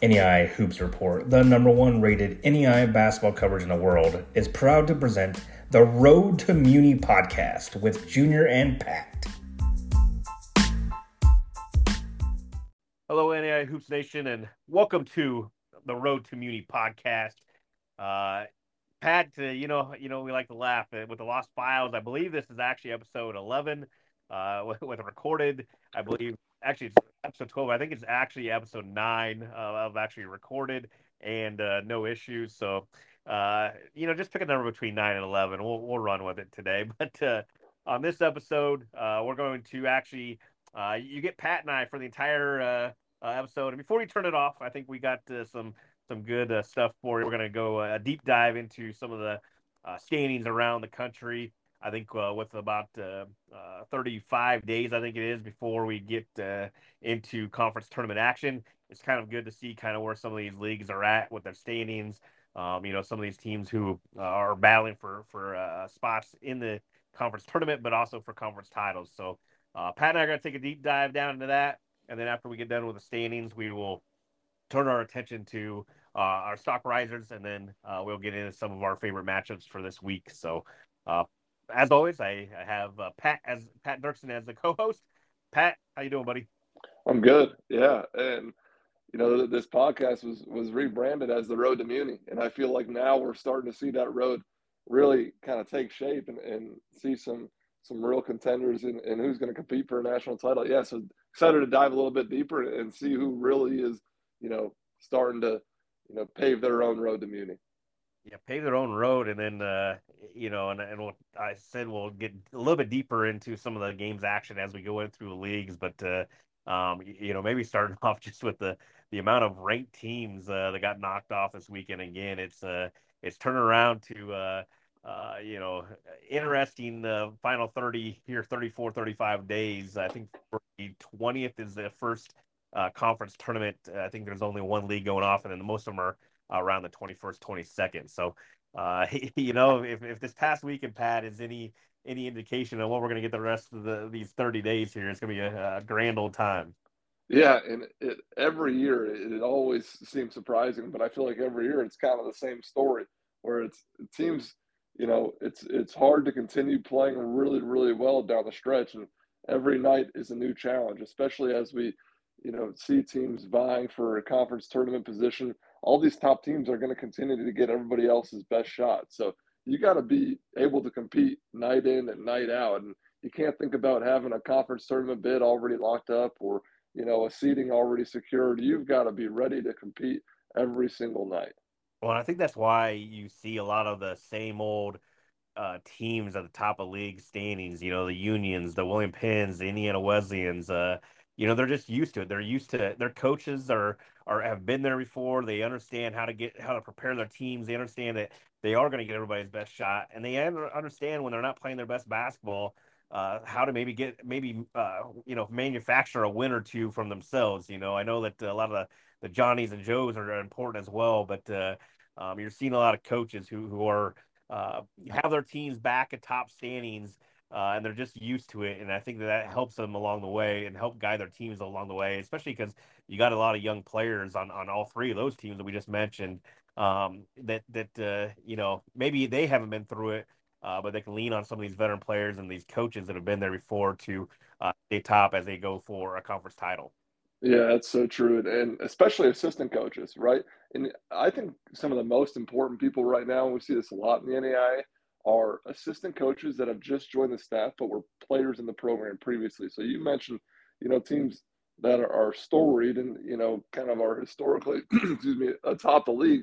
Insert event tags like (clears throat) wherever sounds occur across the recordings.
NAIA Hoops Report, the number one rated NAIA basketball coverage in the world, is proud to present the Road to Muni podcast with Junior and Pat. Hello, NAIA Hoops Nation, and welcome to the Road to Muni podcast. Uh, Pat, uh, you know, you know, we like to laugh uh, with the Lost Files. I believe this is actually episode eleven, uh, with, (laughs) with recorded. I believe actually it's episode 12 i think it's actually episode 9 uh, of actually recorded and uh, no issues. So uh, you know just pick a number between 9 and 11 we'll, we'll run with it today. (laughs) But uh, on this episode uh, we're going to actually uh, you get pat and i for the entire episode. And before we turn it off i think we got some some good stuff for you. We're going to go a deep dive into some of the standings around the country I think uh, with about uh, uh, 35 days, I think it is, before we get uh, into conference tournament action, it's kind of good to see kind of where some of these leagues are at with their standings. Um, you know, some of these teams who uh, are battling for for uh, spots in the conference tournament, but also for conference titles. So, Pat and I are going to take a deep dive down into that, and then after we get done with the standings, we will turn our attention to our stock risers, and then we'll get into some of our favorite matchups for this week. So, as always, I, I have uh, Pat as Pat Dirksen as the co-host. Pat, how you doing, buddy? I'm good. Yeah, and you know this podcast was was rebranded as the Road to Muni, and I feel like now we're starting to see that road really kind of take shape and, and see some some real contenders and, and who's going to compete for a national title. Yeah, so excited to dive a little bit deeper and see who really is, you know, starting to, you know, pave their own road to Muni yeah, pave their own road, and then uh, you know, and and I said we'll get a little bit deeper into some of the games action as we go in through the leagues, but uh, um, you know, maybe starting (laughs) off just with the the amount of ranked teams uh, that got knocked off this weekend. Again, it's uh, it's turning around to uh, uh, you know, interesting uh, final 30 here, 34, 35 days. I think the 20th is the first uh, conference tournament. I think there's only one league going off, and then most of them are around the 21st, 22nd. So, uh, (laughs) you know, if, if this past weekend, Pat, is any any indication of what we're going to get the rest of the these 30 days here, it's going to be a, a grand old time. Yeah, and it, every year it, always seems surprising, but I feel like every year it's kind of the same story where it's it seems you know it's it's hard to continue playing really really well down the stretch, and every night is a new challenge, especially as we you know see teams vying for a conference tournament position all these top teams are going to continue to get everybody else's best shot. So you got to be able to compete night in and night out. And you can't think about having a conference tournament bid already locked up or, you know, a seating already secured. You've got to be ready to compete every single night. Well, I think that's why you see a lot of the same old uh, teams at the top of league standings. You know, the Unions, the William Penns, the Indiana Wesleyans. Uh, you know, they're just used to it. They're used to their coaches are are have been there before. They understand how to get how to prepare their teams. They understand that they are going to get everybody's best shot, and they understand when they're not playing their best basketball, uh, how to maybe get maybe uh, you know manufacture a win or two from themselves. You know, I know that a lot of the the Johnnies and Joes are important as well, but uh, um, you're seeing a lot of coaches who who are uh, have their teams back at top standings. Uh, and they're just used to it, and I think that, that helps them along the way and help guide their teams along the way, especially because you got a lot of young players on on all three of those teams that we just mentioned. Um, that that uh, you know maybe they haven't been through it, uh, but they can lean on some of these veteran players and these coaches that have been there before to uh, stay top as they go for a conference title. Yeah, that's so true, and especially assistant coaches, right? And I think some of the most important people right now, and we see this a lot in the NAIA, are assistant coaches that have just joined the staff but were players in the program previously. So you mentioned, you know, teams that are, are storied and you know kind of are historically (clears throat) excuse me atop the league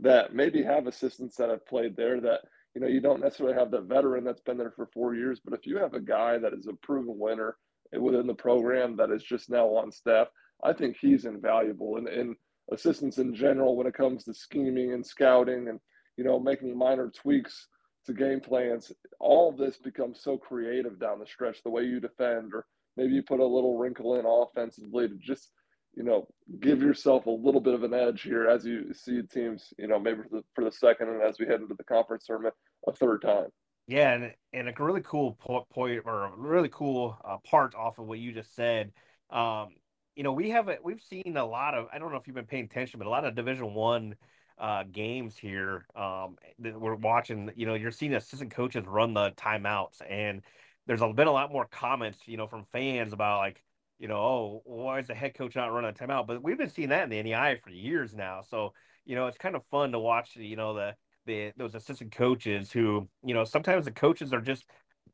that maybe have assistants that have played there that you know you don't necessarily have the veteran that's been there for four years but if you have a guy that is a proven winner within the program that is just now on staff i think he's invaluable and, and assistants in general when it comes to scheming and scouting and you know making minor tweaks to game plans all of this becomes so creative down the stretch the way you defend or maybe you put a little wrinkle in offensively to just you know give yourself a little bit of an edge here as you see teams you know maybe for the, for the second and as we head into the conference tournament a third time yeah and, and a really cool point or a really cool uh, part off of what you just said um, you know, we have a we've seen a lot of. I don't know if you've been paying attention, but a lot of Division One uh, games here um, that we're watching. You know, you're seeing assistant coaches run the timeouts, and there's been a lot more comments, you know, from fans about like, you know, oh, why is the head coach not running a timeout? But we've been seeing that in the NAIA for years now. So, you know, it's kind of fun to watch, you know, the the those assistant coaches who, you know, sometimes the coaches are just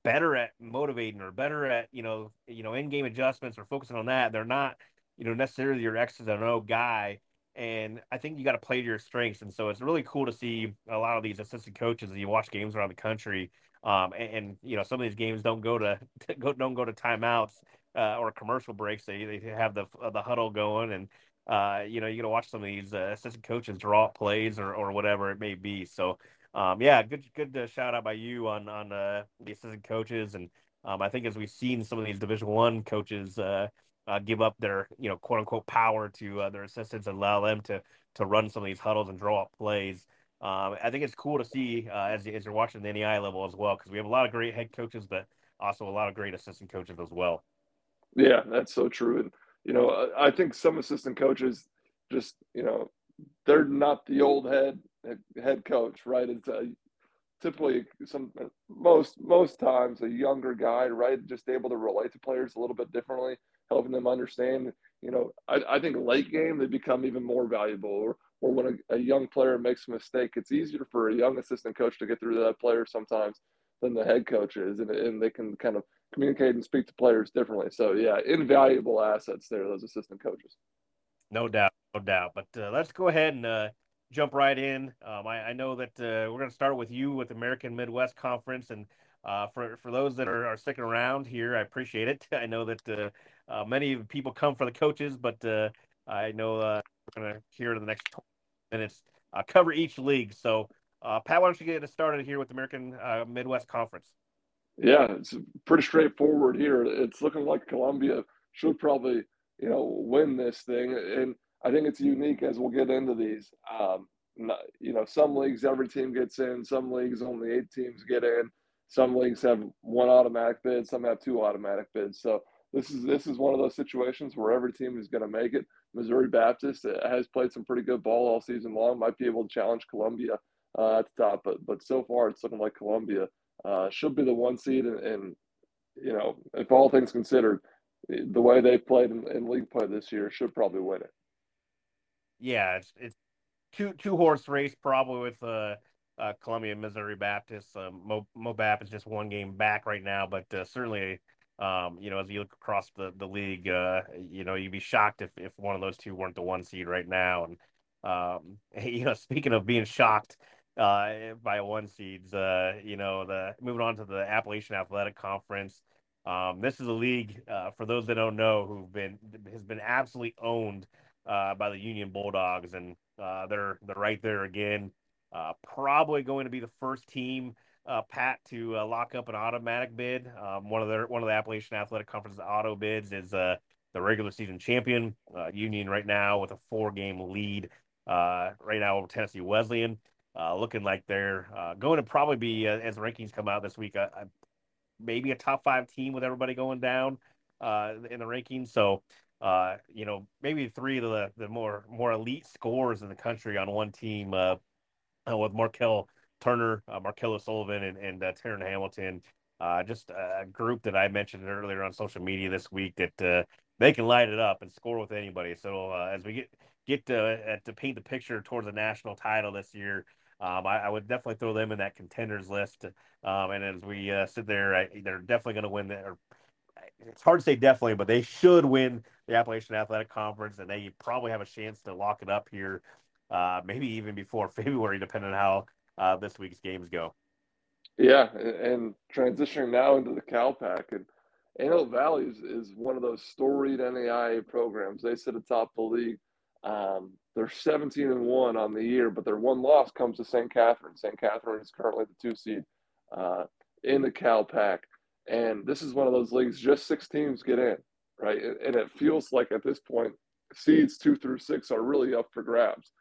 better at motivating or better at, you know, you know, in-game adjustments or focusing on that. They're not, you know, necessarily your X's and O guy. And I think you got to play to your strengths. And so it's really cool to see a lot of these assistant coaches you watch games around the country. Um, and, and, you know, some of these games don't go to, (laughs) go don't go to timeouts uh, or commercial breaks. They they have the the huddle going, and uh, you know, you got to watch some of these uh, assistant coaches draw plays or, or whatever it may be. So, um, yeah, good good uh, shout out by you on on uh, the assistant coaches, and um, I think as we've seen some of these Division One coaches uh, give up their you know quote unquote power to uh, their assistants and allow them to to run some of these huddles and draw up plays. Um, I think it's cool to see uh, as as you're watching the NAIA level as well because we have a lot of great head coaches, but also a lot of great assistant coaches as well. Yeah, that's so true. And you know, I think some assistant coaches just, you know, they're not the old head head coach, right? It's a, typically some most most times a younger guy, right? Just able to relate to players a little bit differently, helping them understand. You know, I, I think late game they become even more valuable. Or or when a, a young player makes a mistake, it's easier for a young assistant coach to get through that player sometimes than the head coach is, and, and they can kind of communicate and speak to players differently. So yeah, invaluable assets there, those assistant coaches. No doubt, no doubt. But uh, let's go ahead and uh, jump right in. Um, I, I, know that uh, we're going to start with you with American Midwest Conference, and uh, for for those that are, are, sticking around here, I appreciate it. (laughs) I know that uh, uh, many people come for the coaches, but I know we're going to hear in the next minutes cover each league. So. Pat, why don't you get us started here with American Midwest Conference? Yeah, it's pretty straightforward here. It's looking like Columbia should probably, you know, win this thing. And I think it's unique as we'll get into these. Um, you know, some leagues every team gets in, some leagues only eight teams get in. Some leagues have one automatic bid, some have two automatic bids. So this is this is one of those situations where every team is going to make it. Missouri Baptist uh, has played some pretty good ball all season long. Might be able to challenge Columbia uh, at the top, but but so far it's looking like Columbia uh, should be the one seed, and, and, you know, if all things considered, the way they played in, in, league play this year, should probably win it. Yeah, it's it's two two horse race probably with uh, uh Columbia Missouri Baptist. Uh, Mo, Mo Bap is just one game back right now, but uh, certainly. Um, you know, as you look across the the league, uh, you know, you'd be shocked if, if one of those two weren't the one seed right now. And um, (laughs) you know, speaking of being shocked, uh, by one seeds. Uh, you know, the moving on to the Appalachian Athletic Conference. Um, this is a league uh, for those that don't know who've been has been absolutely owned uh, by the Union Bulldogs, and uh, they're they're right there again. Uh, probably going to be the first team, uh, Pat, to uh, lock up an automatic bid. Um, one of their one of the Appalachian Athletic Conference's auto bids is uh, the regular season champion uh, Union right now with a four game lead uh, right now over Tennessee Wesleyan uh, looking like they're uh, going to probably be uh, as rankings come out this week, uh, uh, maybe a top five team with everybody going down uh, in the rankings. So you know, maybe three of the the more more elite scores in the country on one team (laughs) with Markel Turner, Markel O'Sullivan, and and uh, Taryn Hamilton. just a group that I mentioned earlier on social media this week that they can light it up and score with anybody. So as we get get to, to paint the picture towards a national title this year, um, I, I, would definitely throw them in that contenders list. Um, and as we uh, sit there, I, they're definitely going to win. The, it's hard to say definitely, but they should win the Appalachian Athletic Conference, and they probably have a chance to lock it up here, uh, maybe even before (laughs) February, depending on how uh, this week's games go. Yeah, and transitioning now into the CalPAC, and Antelope Valley is, is one of those storied NAIA programs. They sit atop the league. Um, they're 17 and one on the year, but their one loss comes to St. Catherine. St. Catherine is currently the two seed uh, in the CalPAC, and this is one of those leagues. Just six teams get in, right? And it feels like at this point, seeds two through six are really up for grabs,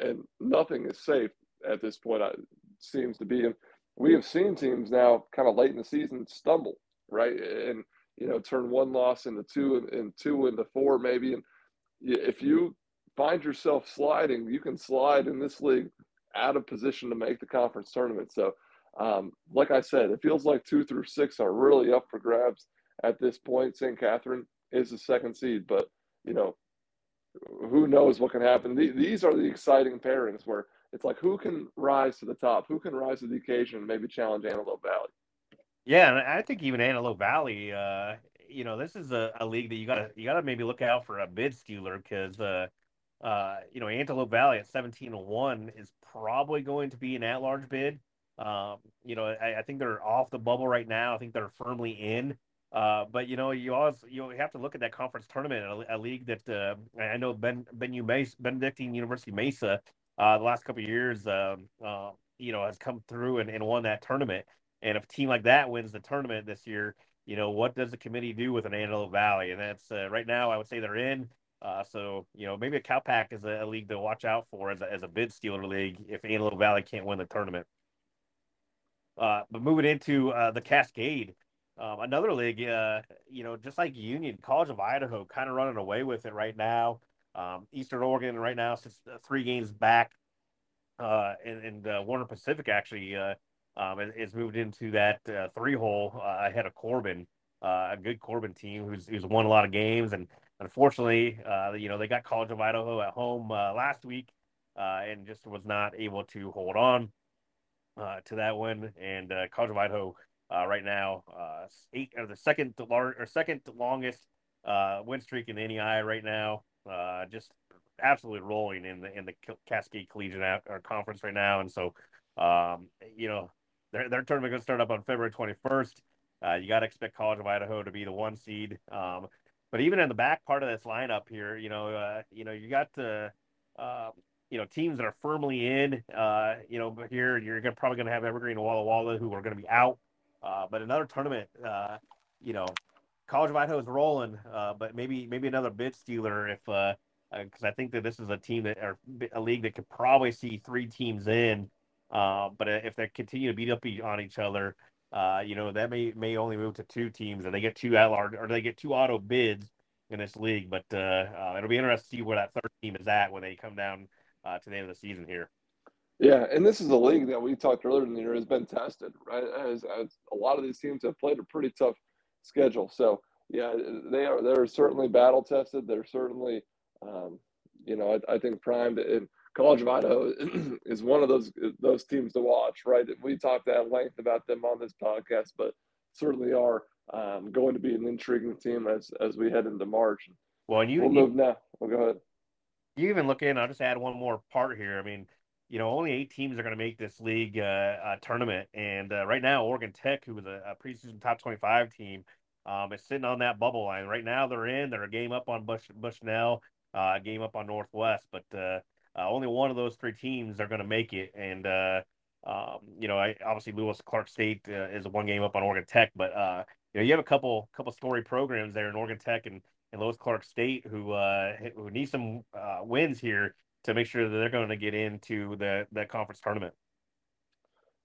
and nothing is safe at this point. It seems to be, and we have seen teams now, kind of late in the season, stumble, right, and you know, turn one loss into two and two into four maybe, and if you find yourself sliding, you can slide in this league out of position to make the conference tournament. So, um, like I said, it feels like two through six are really up for grabs at this point. St. Catherine is the second seed, but you know, who knows what can happen? These are the exciting pairings where it's like who can rise to the top, who can rise to the occasion, and maybe challenge Antelope Valley. Yeah, and I think even Antelope Valley, uh, you know, this is a, a, league that you gotta you gotta maybe look out for a bid stealer because uh, uh, you know Antelope Valley at seventeen to one is probably going to be an at large bid. Um, you know, I, I, think they're off the bubble right now. I think they're firmly in. Uh, but you know, you always you have to look at that conference tournament, a, a league that uh, I know Ben Benue Mesa, Benedictine University Mesa, uh, the last couple years, um, uh, you know, has come through and, and won that tournament. And if a team like that wins the tournament this year, you know, what does the committee do with an Antelope Valley? And that's uh, right now, I would say they're in. Uh, so you know, maybe a Calpac is a, a, league to watch out for as a, as a bid stealer league if Antelope Valley can't win the tournament. but moving into the Cascade. Um, another league, uh, you know, just like Union, College of Idaho, kind of running away with it right now. Um, Eastern Oregon right now sits uh, three games back, uh, and, and uh, Warner Pacific actually uh, um, is, moved into that uh, three hole uh, ahead of Corban, a good Corban team who's who's won a lot of games, and unfortunately, you know, they got College of Idaho at home last week, and just was not able to hold on to that win, and College of Idaho uh, right now. Uh, eight or the second large or second longest uh, win streak in the NEI right now. Uh, just absolutely rolling in the in the Cascade Collegiate or Conference right now, and so um, you know their their tournament going to start up on February 21st. Uh, you got to expect College of Idaho to be the one seed. Um, but even in the back part of this lineup here, you know, uh, you know, you got the, uh, you know, teams that are firmly in. Uh, you know, here you're gonna, probably going to have Evergreen and Walla Walla who are going to be out. Uh, but another tournament, uh, you know, College of Idaho is rolling, uh, but maybe maybe another bid stealer if because uh, uh, I think that this is a team that or a league that could probably see three teams in. But if they continue to beat up on each other, you know that may may only move to two teams, and they get two at large or they get two auto bids in this league. But it'll be interesting to see where that third team is at when they come down to the end of the season here. Yeah, and this is a league that we talked earlier in the year has been tested, right? As, as a lot of these teams have played a pretty tough schedule. So yeah, they are they're certainly battle tested. They're certainly, um, you know, I, I think primed. And College of Idaho (clears throat) is one of those those teams to watch, right? We talked at length about them on this podcast, but certainly are um, going to be an intriguing team as as we head into March. Well, and you we'll you, move now. Well, go ahead. You even look in. I'll just add one more part here. I mean you know, only eight teams are going to make this league uh, uh, tournament. And uh, right now, Oregon Tech, who was a, a preseason top 25 team, um, is sitting on that bubble line. Right now, they're in. They're a game up on Bush, Bushnell, uh, a game up on Northwest. But uh, uh, only one of those three teams are going to make it. And, um, you know, I, obviously, Lewis Clark State is one game up on Oregon Tech. But, you know, you have a couple couple story programs there in Oregon Tech and, and Lewis Clark State who, who need some wins here to make sure that they're going to get into the that conference tournament.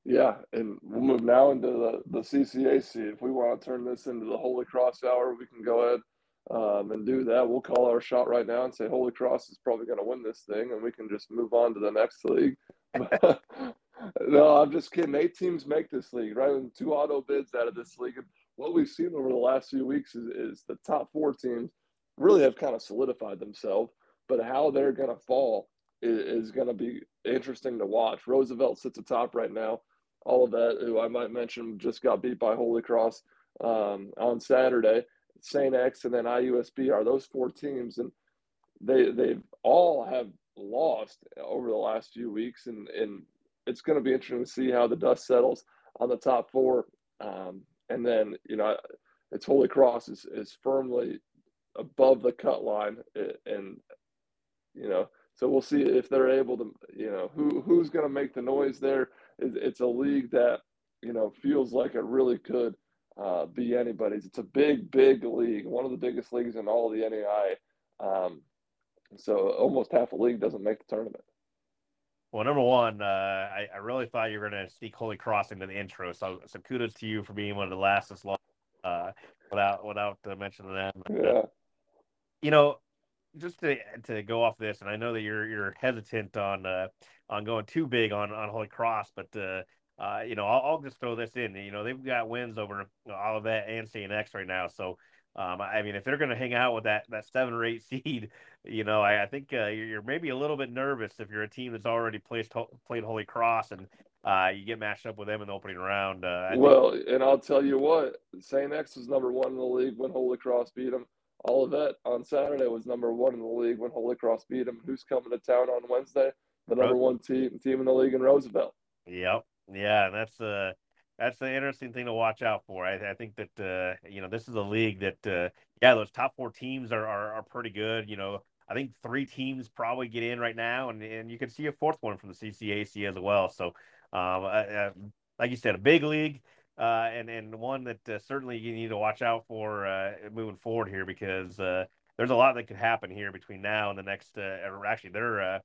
Yeah, and we'll move now into the, the CCAC. If we want to turn this into the Holy Cross Hour, we can go ahead um, and do that. We'll call our shot right now and say Holy Cross is probably going to win this thing, and we can just move on to the next league. (laughs) no, I'm just kidding. Eight teams make this league, right? And two auto bids out of this league. And what we've seen over the last few weeks is, is the top four teams really have kind of solidified themselves, but how they're going to fall is, is going to be interesting to watch. Roosevelt sits atop right now. Olivet, who I might mention, just got beat by Holy Cross um, on Saturday. St. X and then IUSB are those four teams, and they they all have lost over the last few weeks, and and it's going to be interesting to see how the dust settles on the top four. Um, and then you know, it's Holy Cross is is firmly above the cut line, and you know so we'll see if they're able to, you know, who who's going to make the noise there. It's a league that, you know, feels like it really could uh, be anybody's. It's a big, big league, one of the biggest leagues in all of the NAIA. Um, so almost half a league doesn't make the tournament. Well, number one, uh, I, I, really thought you were going to sneak Holy Cross into the intro. So, so kudos to you for being one of the last this long uh, without without uh, mentioning them. Yeah. you know, just to to go off this, and I know that you're you're hesitant on uh, on going too big on on Holy Cross, but uh, uh, you know I'll, I'll, just throw this in. You know they've got wins over Olivet and CNX right now, so um, I mean if they're going to hang out with that that seven or eight (laughs) seed, you know I, I think uh, you're maybe a little bit nervous if you're a team that's already placed played Holy Cross and uh, you get matched up with them in the opening round. Uh, well, think... and I'll tell you what, St. X was number one in the league when Holy Cross beat them. Olivet on Saturday was number one in the league when Holy Cross beat them. Who's coming to town on Wednesday? The number one team team in the league in Roosevelt. Yep. Yeah, that's uh that's the interesting thing to watch out for. I, I think that uh, you know this is a league that uh, yeah those top four teams are, are, are pretty good. You know I think three teams probably get in right now, and, and you can see a fourth one from the CCAC as well. So um, uh, like you said, a big league, uh, and and one that uh, certainly you need to watch out for uh, moving forward here because uh, there's a lot that could happen here between now and the next. Uh, or actually, their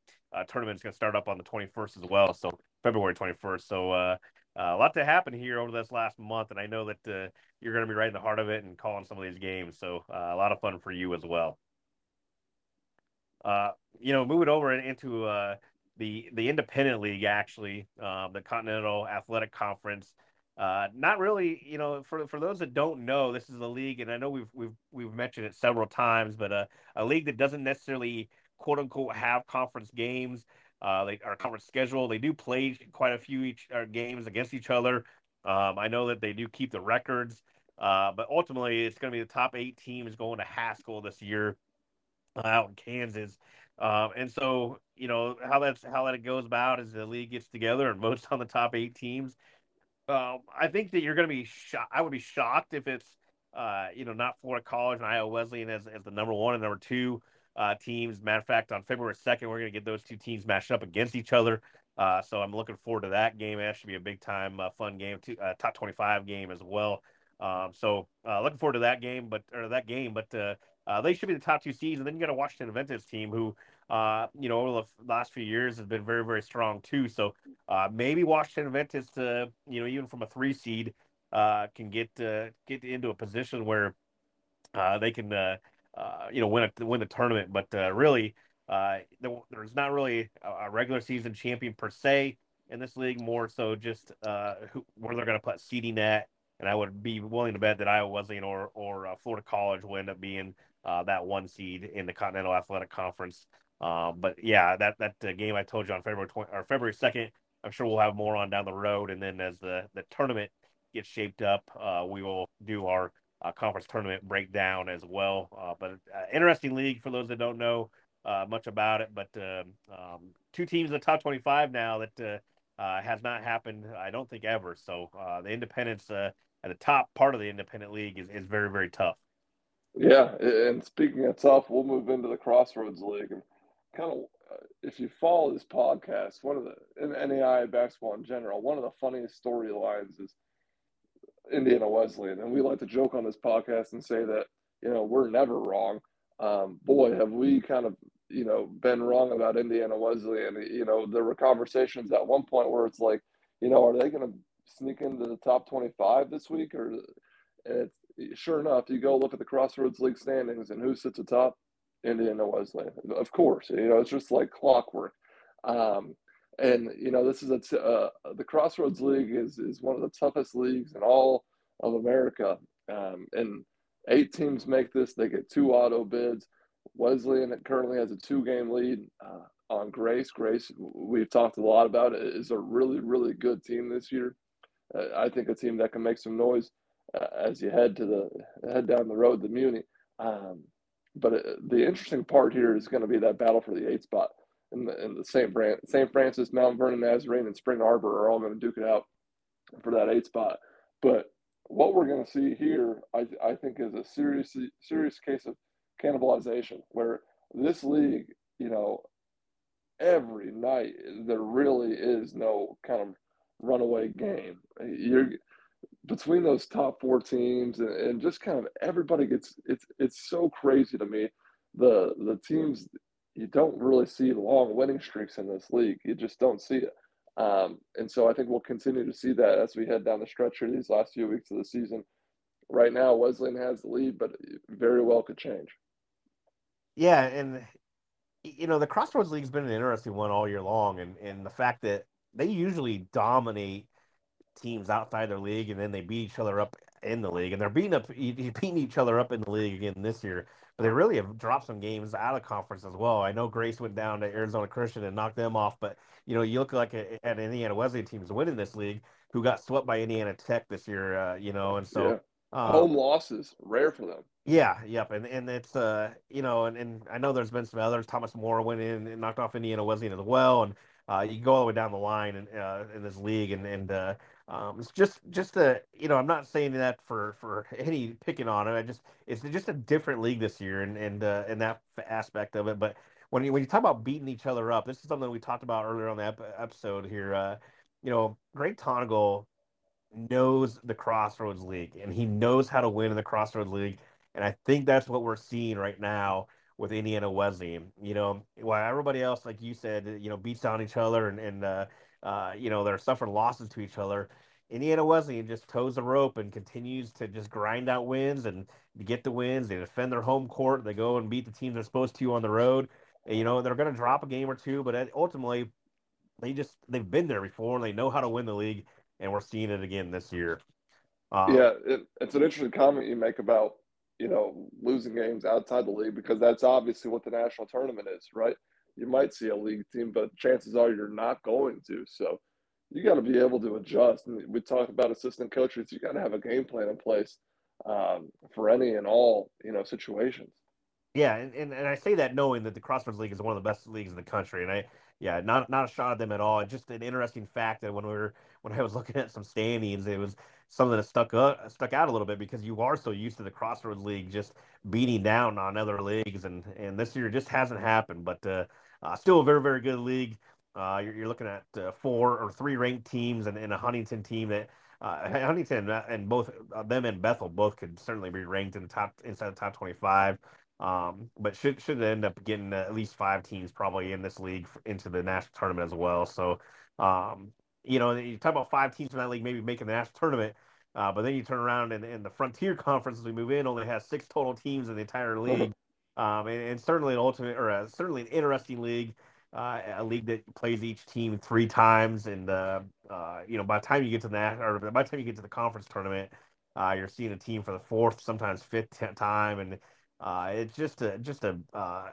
tournament's going to start up on the 21st as well, so February 21st. So a lot to happen here over this last month, and I know that you're going to be right in the heart of it and calling some of these games. So a lot of fun for you as well. you know, moving over into the the independent league actually um, the continental athletic conference uh, not really you know for for those that don't know this is a league and i know we've we've we've mentioned it several times but uh, a league that doesn't necessarily quote unquote have conference games uh, they are conference schedule they do play quite a few each uh, games against each other um, i know that they do keep the records uh, but ultimately it's going to be the top eight teams going to haskell this year uh, out in kansas um, and so, you know, how that's how that goes about is the league gets together and votes on the top eight teams. Um, I think that you're going to be shocked. I would be shocked if it's, uh, you know, not Florida College and Iowa Wesleyan as, as the number one and number two uh, teams. Matter of fact, on February 2nd, we're going to get those two teams matched up against each other. Uh, so I'm looking forward to that game. That should be a big time, uh, fun game, too, uh, top 25 game as well. Um, so uh, looking forward to that game, but or that game, but they should be the top two seeds, and then you got a Washington Adventist team who, uh, you know, over the last few years has been very, very strong too. So uh, maybe Washington Adventist, uh, you know, even from a three seed, uh, can get uh, get into a position where uh, they can, uh, uh, you know, win a, win the tournament. But uh, really, uh, there's not really a regular season champion per se in this league. More so, just uh, who, where they're going to put seeding at. And I would be willing to bet that Iowa Wesleyan or or uh, Florida College will end up being uh, that one seed in the Continental Athletic Conference. Uh, but yeah, that that uh, game I told you on February 20, or February second, I'm sure we'll have more on down the road. And then as the the tournament gets shaped up, uh, we will do our uh, conference tournament breakdown as well. But interesting league for those that don't know much about it. But um, um, two teams in the top 25 now that has not happened, I don't think ever. So the independents at the top part of the independent league is, is very very tough. Yeah, and speaking of tough, we'll move into the Crossroads League and kind of uh, if you follow this podcast, one of the in NAIA basketball in general, one of the funniest storylines is Indiana Wesleyan, and we like to joke on this podcast and say that you know we're never wrong. Um, boy, have we kind of you know been wrong about Indiana Wesleyan. You know, there were conversations at one point where it's like, you know, are they going to sneak into the top twenty-five this week, or it's sure enough, you go look at the Crossroads League standings and who sits atop Indiana Wesleyan. Of course, you know it's just like clockwork. Um, and you know this is a t- uh, the Crossroads League is is one of the toughest leagues in all of America. Um, and eight teams make this. They get two auto bids. Wesleyan currently has a two-game lead uh, on Grace. Grace, we've talked a lot about it, is a really really good team this year. Uh, I think a team that can make some noise uh, as you head to the head down the road to Muni. Um, but it, uh, the interesting part here is going to be that battle for the eight spot. And the, the St. Bran- St. Francis, Mount Vernon, Nazarene, and Spring Arbor are all going to duke it out for that eight spot. But what we're going to see here, I, I think, is a serious serious case of cannibalization, where this league, you know, every night there really is no kind of runaway game. You're between those top four teams and, and, just kind of everybody gets it's it's so crazy to me. The the teams you don't really see long winning streaks in this league. You just don't see it. Um, and so i think we'll continue to see that as we head down the stretch here these last few weeks of the season. Right now wesleyan has the lead but very well could change. Yeah, and you know the Crossroads League's been an interesting one all year long, and and the fact that they usually dominate teams outside their league, and then they beat each other up in the league, and they're beating up beating each other up in the league again this year. But they really have dropped some games out of conference as well. I know Grace went down to Arizona Christian and knocked them off, but you know you look like a, at Indiana Wesleyan teams winning this league who got swept by Indiana Tech this year. Uh, you know, and so. Yeah. Um, Home losses, rare for them. Yeah, yep, and and it's uh you know and, and I know there's been some others. Thomas More went in and knocked off Indiana Wesleyan as well, and uh, you go all the way down the line in uh, in this league, and and uh, um, it's just just a you know I'm not saying that for for any picking on it. I just it's just a different league this year, and and uh, and that aspect of it. But when you when you talk about beating each other up, this is something we talked about earlier on the ep- episode here. Uh, you know, Greg Tonagel knows the Crossroads League, and he knows how to win in the Crossroads League and I think that's what we're seeing right now with Indiana Wesleyan. You know, while everybody else, like you said, you know, beats on each other and, and uh, uh, you know, they're suffering losses to each other. Indiana Wesleyan just toes the rope and continues to just grind out wins and get the wins. They defend their home court. They go and beat the team they're supposed to on the road. And, you know, they're going to drop a game or two, but ultimately, they just they've been there before and they know how to win the league, and we're seeing it again this year. Um, yeah, it, it's an interesting comment you make about you know, losing games outside the league because that's obviously what the national tournament is, right? You might see a league team, but chances are you're not going to. So you got to be able to adjust. And we talked about assistant coaches. You got to have a game plan in place um, for any and all, you know, situations. Yeah, and, and, and I say that knowing that the Crossroads League is one of the best leagues in the country, and I yeah, not not a shot at them at all. Just an interesting fact that when we were when I was (laughs) looking at some standings, it was something that stuck up, stuck out a little bit because you are so used to the Crossroads League just beating down on other leagues, and and this year just hasn't happened. But uh, uh, still a very very good league. Uh, you're, you're, looking at uh, four or three ranked teams and, and a Huntington team that uh, Huntington and both uh, them and Bethel both could certainly be ranked in the top inside the top 25. Um, but should should end up getting at least five teams probably in this league into the national tournament as well. So um, you know, you talk about five teams from that league maybe making the national tournament, uh, but then you turn around and, and the Frontier Conference as we move in only has six total teams in the entire (laughs) league, um, and, and, certainly an ultimate or a, certainly an interesting league, uh, a league that plays each team three times, and uh, uh you know by the time you get to that or by the time you get to the conference tournament, uh, you're seeing a team for the fourth, sometimes fifth time, and uh, it's just a just a uh,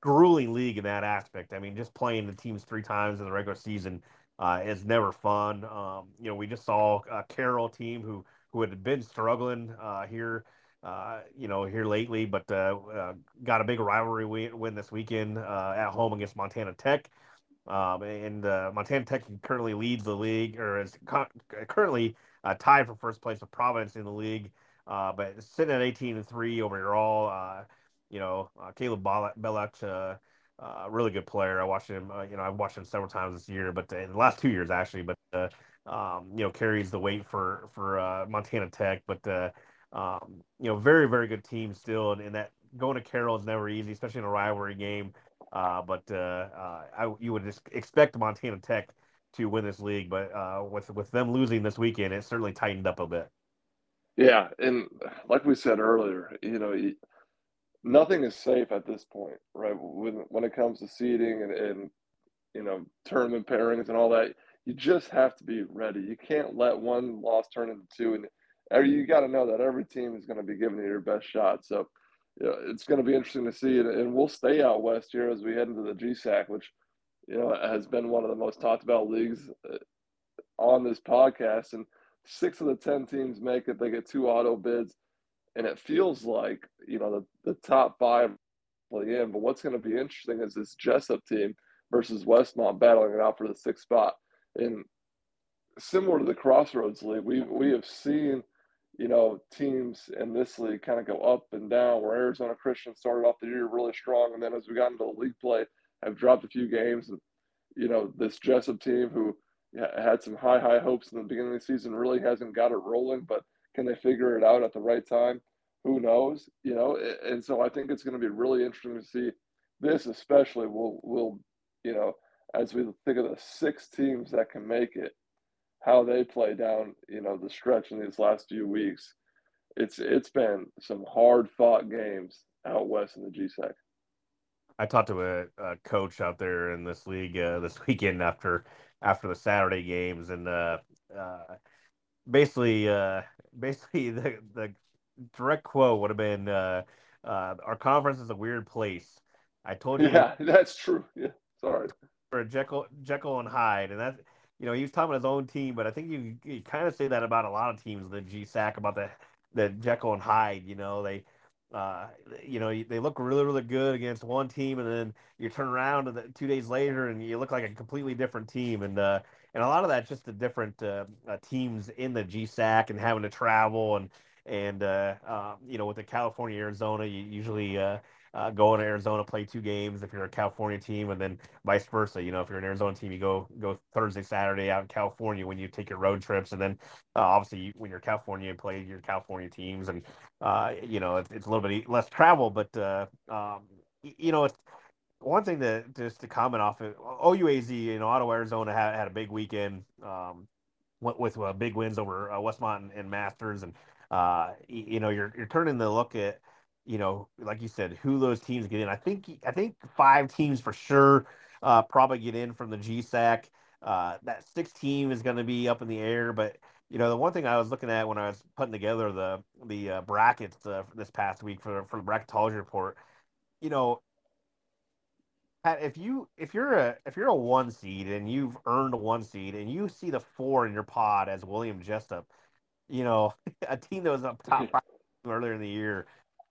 grueling league in that aspect. I mean, just playing the teams three times in the regular season uh, is never fun. Um, you know, we just saw a Carroll team who who had been struggling uh, here, uh, you know, here lately, but uh, uh, got a big rivalry win, this weekend uh, at home against Montana Tech. Um, and Montana Tech currently leads the league, or is co- currently tied for first place with Providence in the league, but sitting at 18 and three overall. Uh, you know, Caleb uh, really good player. I watched him. Uh, you know, I've watched him several times this year, but in the last two years actually. But uh, um, you know, carries the weight for for uh, Montana Tech. But uh, um, you know, very very good team still, and, and, that going to Carroll is never easy, especially in a rivalry game. Uh, but I, you would expect Montana Tech to win this league, but with with them losing this weekend, it certainly tightened up a bit. Yeah, and like we said earlier, you know, nothing is safe at this point, right? When when it comes to seeding and, and you know tournament pairings and all that, you just have to be ready. You can't let one loss turn into two, and you got to know that every team is going to be giving you your best shot. So, you know, it's going to be interesting to see, and, and we'll stay out west here as we head into the GSAC, which you know has been one of the most talked about leagues uh, on this podcast, and six of the ten teams make it. They get two auto bids and it feels like you know the, the top five play in. But what's going to be interesting is this Jessup team versus Westmont battling it out for the sixth spot. And similar to the Crossroads League, we we have seen you know teams in this league kind of go up and down. Where Arizona Christian started off the year really strong, and then as we got into the league play, have dropped a few games. And you know this Jessup team who had some high high hopes in the beginning of the season really hasn't got it rolling, but can they figure it out at the right time? Who knows? You know, and so I think it's going to be really interesting to see this, especially. Will will you know as we think of the six teams that can make it, how they play down, you know, the stretch in these last few weeks. It's it's been some hard fought games out west in the GSAC. I talked to a, a coach out there in this league uh, this weekend after after the Saturday games, and uh, uh, basically uh, basically (laughs) the the direct quote would have been uh, uh, our conference is a weird place. I told you. Yeah, (laughs) that's true. Yeah, sorry. For Jekyll, Jekyll and Hyde, and that's you know he was talking about his own team, but I think you you kind of say that about a lot of teams in the GSAC about the the Jekyll and Hyde. You know they. Uh, you know, they look really, really good against one team, and then you turn around the, two days later, and you look like a completely different team. And uh, and a lot of that's just the different uh, uh, teams in the GSAC and having to travel and and uh, uh, you know with the California Arizona, you usually uh, go in Arizona, play two games if you're a California team, and then vice versa. You know, if you're an Arizona team, you go go Thursday, Saturday out in California when you take your road trips, and then uh, obviously you, when you're California, you play your California teams, and uh, you know it's, it's a little bit less travel, but uh, um, you know it's one thing to just to comment off of OUAZ, you know, Ottawa, Arizona had, had a big weekend um, with, uh, big wins over uh, Westmont and, and Masters, and uh, you know, you're you're turning the look at, you know, like you said, who those teams get in. I think I think five teams for sure uh, probably get in from the GSAC. Uh, that six team is going to be up in the air, but you know, the one thing I was looking at when I was putting together the the uh, brackets uh, this past week for for the bracketology report, you know, if you if you're a if you're a one seed and you've earned a one seed and you see the four in your pod as William Jessup, you know, (laughs) a team that was up top (laughs) earlier in the year,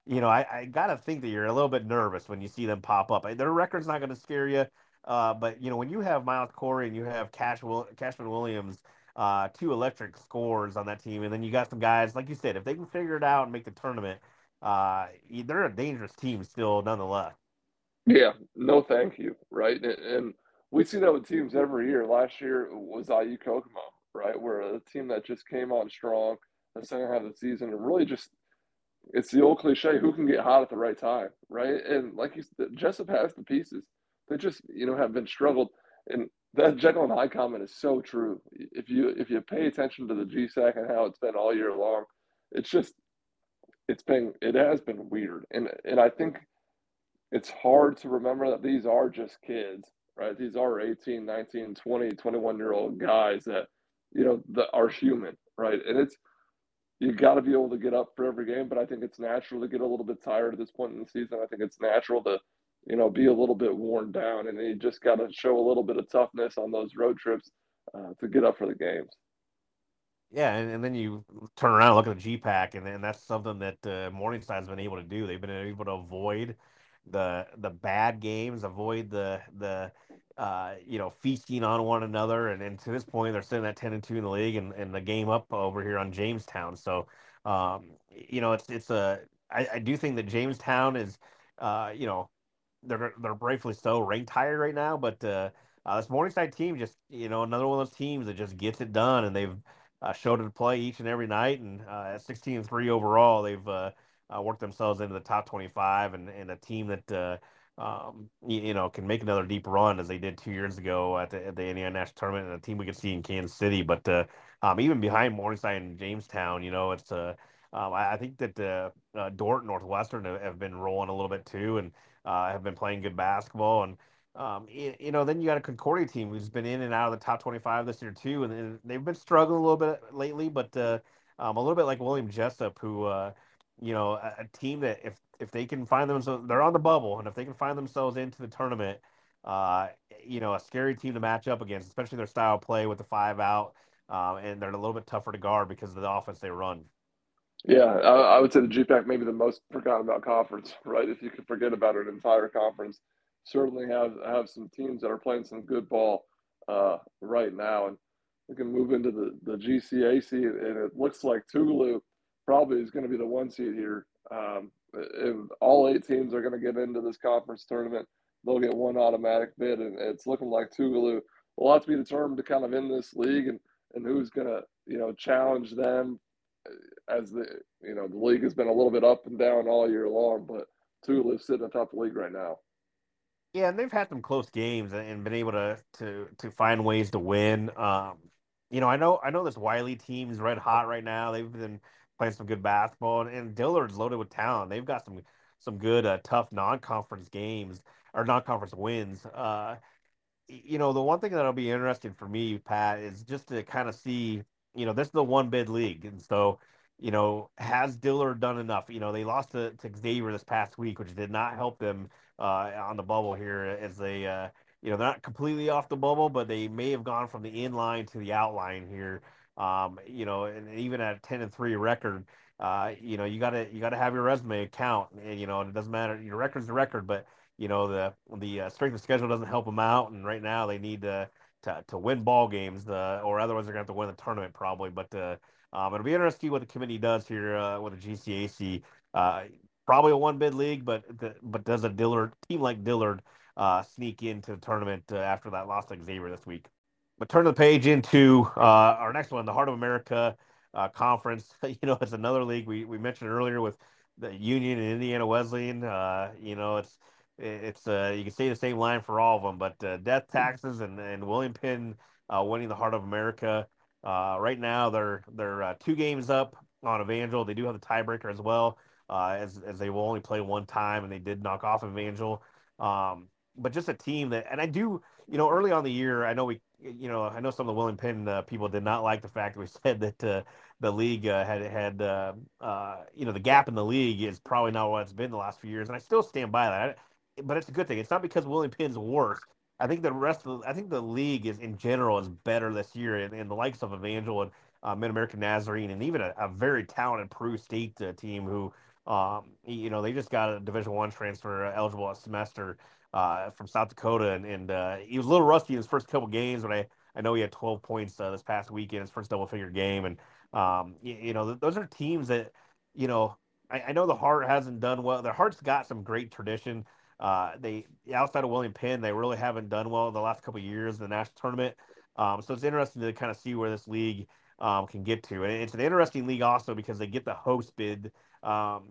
you know, I, I gotta think that you're a little bit nervous when you see them pop up. Their record's not to scare you, uh, but you know, when you have Miles Corey and you have Cash Cashman Williams, uh, two electric scores on that team, and then you got some guys like you said, if they can figure it out and make the tournament, uh, they're a dangerous team still, nonetheless. Yeah, no, thank you. Right, and, and we see that with teams every year. Last year was IU Kokomo, right? We're a team that just came on strong the second half of the season, and really just it's the old cliche: who can get hot at the right time, right? And like you said, Jessup has the pieces. They just you know have been struggled, and that Jekyll and Hyde comment is so true. If you if you pay attention to the GSAC and how it's been all year long, it's just it's been it has been weird, and and I think it's hard to remember that these are just kids, right? These are 18, 19, 20, 21 year old guys that, you know, that are human, right? And it's, you got to be able to get up for every game, but I think it's natural to get a little bit tired at this point in the season. I think it's natural to, you know, be a little bit worn down, and you just got to show a little bit of toughness on those road trips uh, to get up for the games. Yeah, and, and then you turn around and look at the GPAC, and, and that's something that uh, Morningside's been able to do. They've been able to avoid the the bad games, avoid the the uh, you know feasting on one another, and, and to this point they're sitting at ten and two in the league, and, and the game up over here on Jamestown. So um, you know it's it's a I, I do think that Jamestown is uh, you know they're they're bravely so ranked higher right now, but uh, uh, this Morningside team just you know another one of those teams that just gets it done, and they've uh, showed it to play each and every night, and uh, at 16 and three overall, they've uh, uh, work themselves into the top 25 and, and a team that uh, um, you, you, know can make another deep run as they did two years ago at the, at the NAIA National Tournament and a team we could see in Kansas City. But uh, um, even behind Morningside and Jamestown, you know, it's uh, um, I, I, think that uh, uh, Dordt Northwestern have, have, been rolling a little bit too and uh, have been playing good basketball and. Um, you, you, know, then you got a Concordia team who's been in and out of the top 25 this year too, and, and they've been struggling a little bit lately, but uh, um, a little bit like William Jessup, who uh, you know, a, a, team that if if they can find themselves, they're on the bubble, and if they can find themselves into the tournament, uh, you know, a scary team to match up against, especially their style play with the five out, um, and they're a little bit tougher to guard because of the offense they run. Yeah, I, I would say the GPAC maybe the most forgotten about conference, (laughs) right? If you could forget about an entire conference, certainly have have some teams that are playing some good ball uh, right now, and we can move into the the GCAC, and it looks like Tougaloo probably is going to be the one seed here. Um, all eight teams are going to get into this conference tournament. They'll get one automatic bid, and it's looking like Tougaloo. A lot to be determined to kind of in this league, and and who's going to you know challenge them as the you know the league has been a little bit up and down all year long, but Tougaloo's sitting atop the league right now. Yeah, and they've had some close games and been able to to to find ways to win. Um, you know, I know I know this Wiley team is red hot right now. They've been playing some good basketball, and, and Dillard's loaded with talent. They've got some some good uh, tough non-conference games. or non-conference wins. Uh, you know, the one thing that'll be interesting for me, Pat, is just to kind of see. You know, this is the one bid league, and so you know, has Dillard done enough? You know, they lost to, to Xavier this past week, which did not help them uh, on the bubble here as they, uh, you know, they're not completely off the bubble, but they may have gone from the in line to the outline here. Um, you know, and even at a 10 and 3 record, uh, you know, you gotta you gotta have your resume count. And, you know, and it doesn't matter. Your record's the record, but you know the the uh, strength of schedule doesn't help them out. And right now they need to to, to win ball games, uh, or otherwise they're gonna have to win the tournament probably. But uh, um, it'll be interesting what the committee does here uh, with the GCAC. Uh, probably a one bid league, but the, but does a Dillard team like Dillard sneak into the tournament after that loss to Xavier this week? But turn the page into uh, our next one, the Heart of America uh, Conference. (laughs) you know, it's another league we, we mentioned earlier with the Union and Indiana Wesleyan. you know, it's it's you can say the same line for all of them, but death taxes and, and William Penn winning the Heart of America. Uh, right now, they're they're uh, two games up on Evangel. They do have the tiebreaker as well, uh, as as they will only play one time, and they did knock off Evangel. Um, but just a team that, and I do, you know, early on the year, I know we, you know, I know some of the William Penn uh, people did not like the fact that we (laughs) said that uh, the league uh, had had, uh, uh, you know, the gap in the league is probably not what it's been the last few years, and I still stand by that. But it's a good thing. It's not because William Penn's worse. I think the rest of the, I think the league is in general is better this year, and, and the likes of Evangel and uh, Mid American Nazarene, and even a, a, very talented Peru State uh, team who, um, you know, they just got a Division One transfer eligible a semester uh, from South Dakota, and, and uh, he was a little rusty in his first couple games, but I I know he had 12 points uh, this past weekend, his first double figure game, and um, you, you, know, th- those are teams that, you know, I, I know the Heart hasn't done well. Their Heart's got some great tradition. Uh, they outside of William Penn, they really haven't done well the last couple years in the national tournament. Um, so it's interesting to kind of see where this league um, can get to, and it's an interesting league also because they get the host bid um,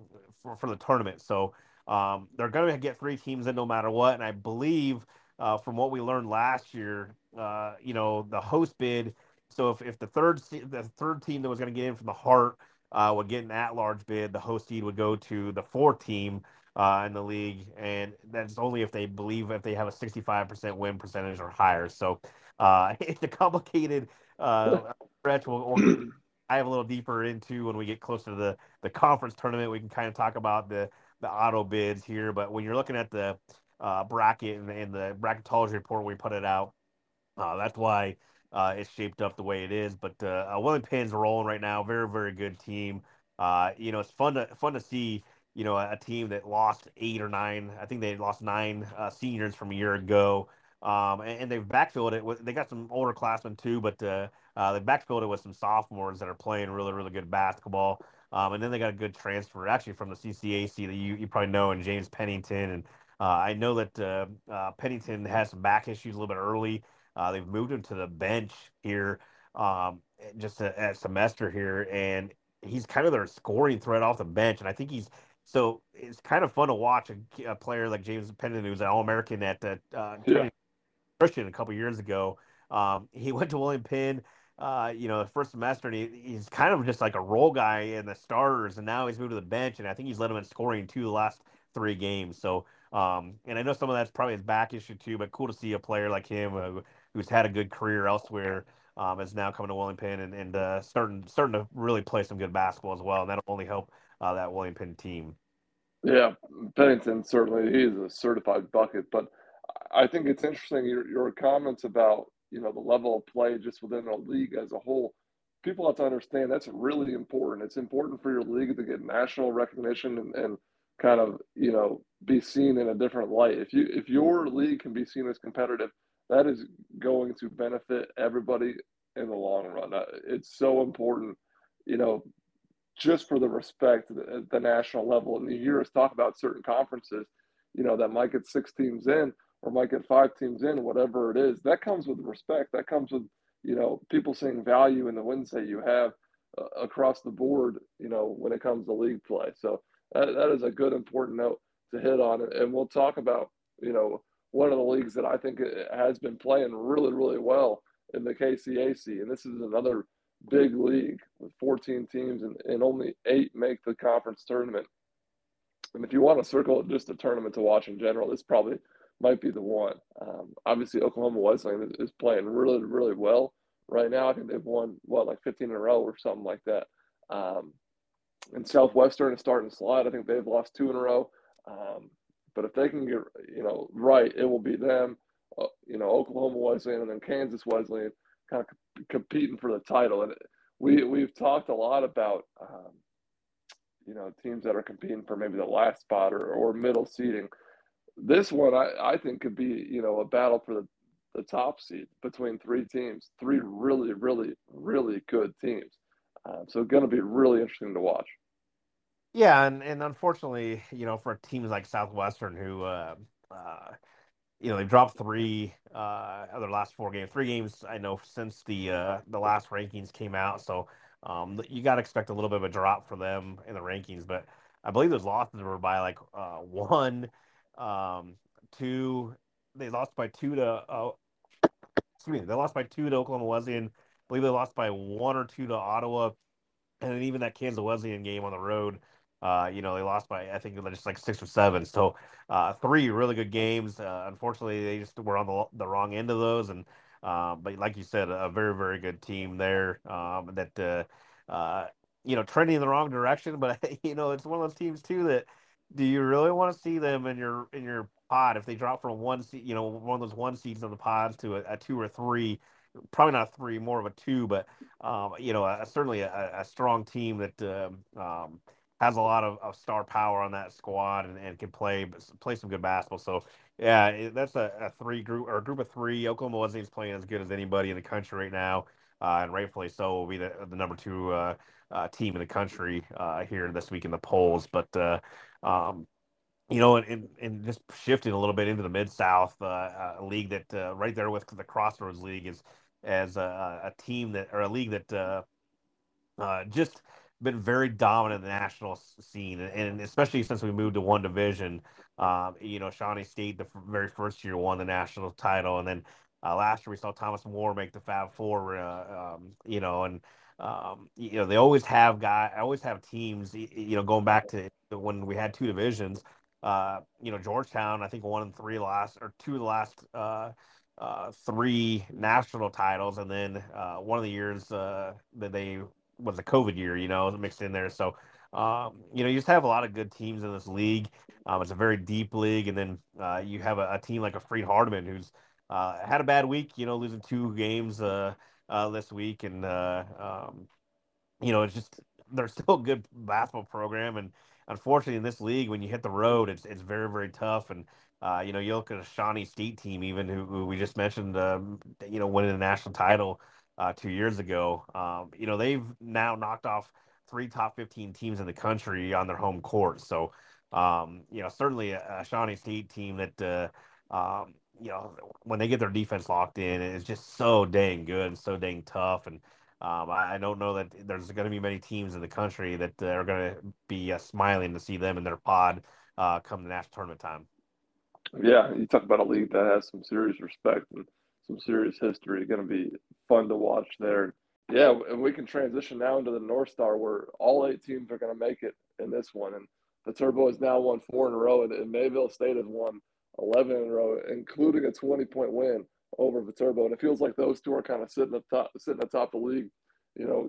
for, for the tournament. So um, they're going to get three teams in no matter what, and I believe uh, from what we learned last year, uh, you know, the host bid. So if, if the third the third team that was going to get in from the Heart uh, would get an at large bid, the host seed would go to the fourth team uh, in the league, and that's only if they believe if they have a 65% win percentage or higher. So uh, (laughs) it's a complicated uh, stretch. We'll, we'll (clears throat) dive a little deeper into when we get closer to the, the conference tournament. We can kind of talk about the, the auto bids here, but when you're looking at the uh, bracket and, and, the bracketology report, we put it out. Uh, that's why uh, it's shaped up the way it is. But uh, William Penn's rolling right now. Very, very good team. Uh, you know, it's fun to fun to see you know, a, team that lost eight or nine. I think they lost nine uh, seniors from a year ago. Um, and, and, they've backfilled it. With, they got some older classmen too, but uh, uh, they backfilled it with some sophomores that are playing really, really good basketball. Um, and then they got a good transfer, actually from the CCAC that you, you probably know, and James Pennington. And uh, I know that uh, uh, Pennington has some back issues a little bit early. Uh, they've moved him to the bench here, um, just a, a semester here, and he's kind of their scoring threat off the bench. And I think he's so it's kind of fun to watch a, a player like James Pennington, who's an All American at uh, yeah. Christian a couple years ago. Um, he (laughs) went to William Penn, uh, you know, the first semester, and he, he's kind of just like a role guy in the starters, and now he's moved to the bench, and I think he's led him in scoring two the last three games. So, um, and I know some of that's probably his back issue too, but cool to see a player like him uh, who's had a good career elsewhere. Um, is now coming to Penn and, and uh, starting starting to really play some good basketball as well, and that'll only help uh, that Penn team. Yeah, Pennington certainly he's a certified bucket, but I think it's interesting your your comments about you know the level of play just within the league as a whole. People have to understand that's really important. It's important for your league to get national recognition and, and kind of you know be seen in a different light. If you if your league can be seen as competitive, that is going to benefit everybody in the long run. Uh, it's so important. You know, just for the respect at the national level. And you hear us talk about certain conferences, you know, that might get six teams in or might get five teams in, whatever it is. That comes with respect. That comes with, you know, people seeing value in the wins that you have uh, across the board, you know, when it comes to league play. So that, that is a good, important note to hit on. And we'll talk about, you know, one of the leagues that I think has been playing really, really well in the KCAC. And this is another big league with 14 teams and, and only eight make the conference tournament. And if you want to circle just a tournament to watch in general, it's probably might be the one. Um, obviously, Oklahoma Wesleyan is, playing really, really well right now. I think they've won what like 15 in a row or something like that. Um, and Southwestern is starting to slide. I think they've lost two in a row. Um, but if they can get you know right, it will be them. Uh, you know, Oklahoma Wesleyan and then Kansas Wesleyan kind of competing for the title. And we we've talked a lot about um, you know teams that are competing for maybe the last spot or, or middle seeding. This one I, I think could be you know a battle for the, the top seed between three teams, three really really really good teams. Uh, so going to be really interesting to watch. Yeah, and, and unfortunately, you know, for teams like Southwestern who uh, uh, you know they've dropped three uh their last four games three games i know since the uh the last rankings came out so um you got to expect a little bit of a drop for them in the rankings but i believe those losses were by like uh one um two they lost by two to uh excuse me they lost by two to oklahoma wesleyan i believe they lost by one or two to ottawa and then even that kansas wesleyan game on the road uh, you know, they lost by I think just like six or seven. So uh, three really good games. Uh, unfortunately, they just were on the the wrong end of those. And uh, but like you said, a very very good team there um, that uh, uh, you know trending in the wrong direction. (laughs) But you know, it's one of those teams too that do you really want to see them in your in your pod if they drop from one seat, you know, one of those one seeds of the pods to a, a two or three? Probably not a three, more of a two, but um, you know, a, certainly a, a, strong team that um, um has a lot of, of star power on that squad and, and can play play some good basketball. So yeah, that's a, a three group or a group of three. Oklahoma Wesley's playing as good as anybody in the country right now, uh, and rightfully so. Will be the, the number two uh, uh, team in the country uh, here this week in the polls. But uh, um, you know, and, and, just shifting a little bit into the Mid South uh, league that right there with the Crossroads League is as a, a team that or a league that just been very dominant in the national scene, and especially since we moved to one division. Um, you know, Shawnee State, the very first year, won the national title, and then uh, last year we saw Thomas More make the Fab Four. Uh, um, you know, and um, you know they always have guy, always have teams. You know, going back to when we had two divisions. Uh, you know, Georgetown, I think one and three last or two of the last uh, uh, three national titles, and then uh, one of the years uh, that they was a COVID year, you know, mixed in there. So, um, you know, you just have a lot of good teams in this league. Um, it's a very deep league, and then uh, you have a, a, team like a Freed-Hardeman who's uh, had a bad week. You know, losing two games uh, uh this week, and uh, um, you know, it's just they're still a good basketball program. And unfortunately, in this league, when you hit the road, it's it's very very tough. And uh, you know, you look at a Shawnee State team, even who, who we just mentioned, um, you know, winning the national title uh, two years ago. Um, you know, they've now knocked off three top 15 teams in the country on their home court. So, um, you know, certainly a, a Shawnee State team that, uh, um, you know, when they get their defense locked in, it's just so dang good and so dang tough. And um, I, I, don't know that there's going to be many teams in the country that uh, are going to be uh, smiling to see them in their pod uh, come the national tournament time. Yeah, you talk about a league that has some serious respect and some serious history. Going to be fun to watch there. Yeah, and we can transition now into the North Star where all eight teams are going to make it in this one. And Viterbo has now won four in a row, and, and Mayville State has won 11 in a row, including a 20 point win over Viterbo. And it feels like those two are kind of sitting up top, sitting atop the league, you know,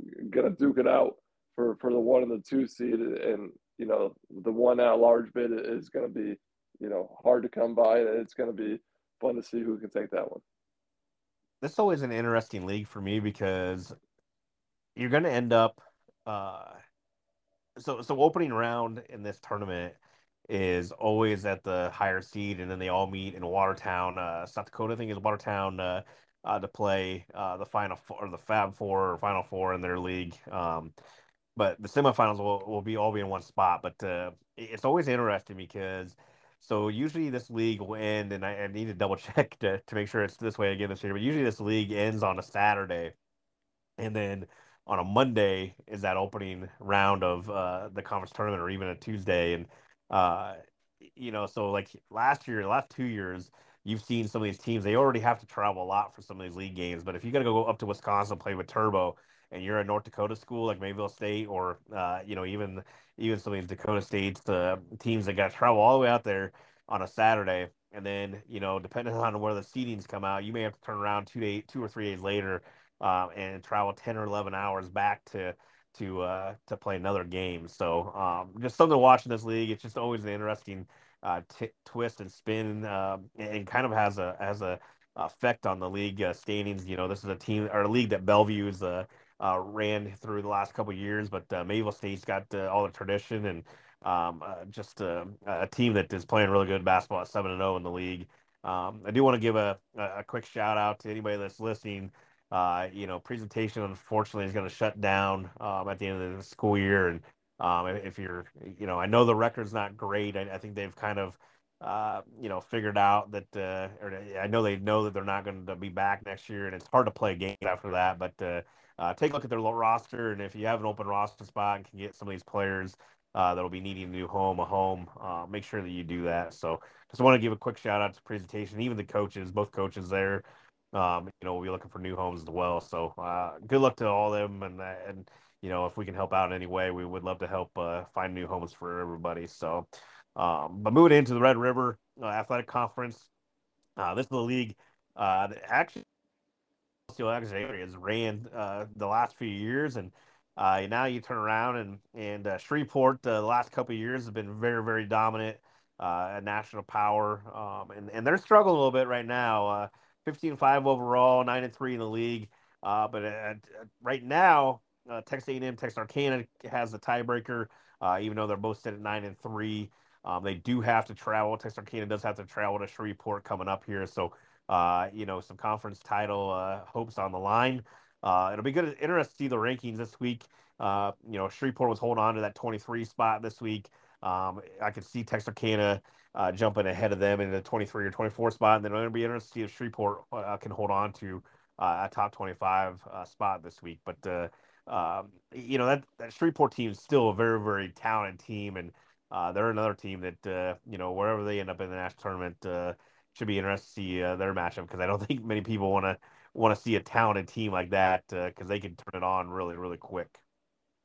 to duke it out for, for the one and the two seed. And, you know, the one at large bid is to be, you know, hard to come by. And it's to be fun to see who can take that one this is always an interesting league for me because you're to end up uh, so so opening round in this tournament is always at the higher seed and then they all meet in Watertown uh, South Dakota I think is Watertown uh, uh, to play uh, the final four or the Fab Four or Final Four in their league um, but the semifinals will, will be all be in one spot but uh, it's always interesting because so usually this league will end, and I, I, need to double (laughs) check to, to make sure it's this way again this year. But usually this league ends on a Saturday, and then on a Monday is that opening round of uh, the conference tournament, or even a Tuesday. And uh, you know, so like last year, last two years, you've seen some of these teams. They already have to travel a lot for some of these league games. But if you got to go up to Wisconsin play Viterbo, and you're a North Dakota school like Mayville State, or uh, you know even even some of these Dakota States, the teams that got to travel all the way out there on a Saturday, and then you know, depending on where the seedings come out, you may have to turn around two days, two or three days later, uh, and travel ten or eleven hours back to to uh, to play another game. So um, just something to watch in this league. It's just always an interesting uh, t- twist and spin, uh, and kind of has a has a effect on the league uh, standings. You know, this is a team or a league that Bellevue's uh, uh, ran through the last couple years, but Mayville State's got all the tradition and um, just a, a, team that is playing really good basketball at seven and zero oh in the league. Um, I do want to give a, a quick shout out to anybody that's listening. Uh, you know, presentation unfortunately is going to shut down um, at the end of the school year, and um, if you're, you know, I know the record's not great. I, I think they've kind of uh, you know, figured out that, uh, or I know they know that they're not going to be back next year, and it's hard to play a game after that. But uh, uh, take a look at their roster, and if you have an open roster spot and can get some of these players uh, that'll be needing a new home, a home, make sure that you do that. So, just want to give a quick shout out to presentation, even the coaches, both coaches there. Um, you know, we'll be looking for new homes as well. So, uh, good luck to all of them, and and you know, if we can help out in any way, we would love to help uh, find new homes for everybody. So, um, but moving into the Red River uh, Athletic Conference, uh, this is the league uh, that actually has ran uh, the last few years, and uh, now you turn around and and uh, Shreveport uh, the last couple of years have been very very dominant, uh, a national power, um, and and they're struggling a little bit right now. Uh, 15 5 overall, nine and three in the league, uh, but right now Texas A&M, Texarkana has the tiebreaker, even though they're both sitting at nine and three. Um, they do have to travel. Texarkana does have to travel to Shreveport coming up here, so uh, you know some conference title uh, hopes on the line. Uh, it'll be good, interesting to see the rankings this week. Uh, you know, Shreveport was holding on to that 23 spot this week. Um, I could see Texarkana uh, jumping ahead of them in the 23 or 24 spot, and then it'll be interesting to see if Shreveport uh, can hold on to a top 25 spot this week. But um, you know that that Shreveport team is still a very very talented team, and uh, they're another team that uh, you know wherever they end up in the national tournament uh, should be interesting to see uh, their matchup because I don't (laughs) think many people want to want to see a talented team like that because uh, they can turn it on really really quick.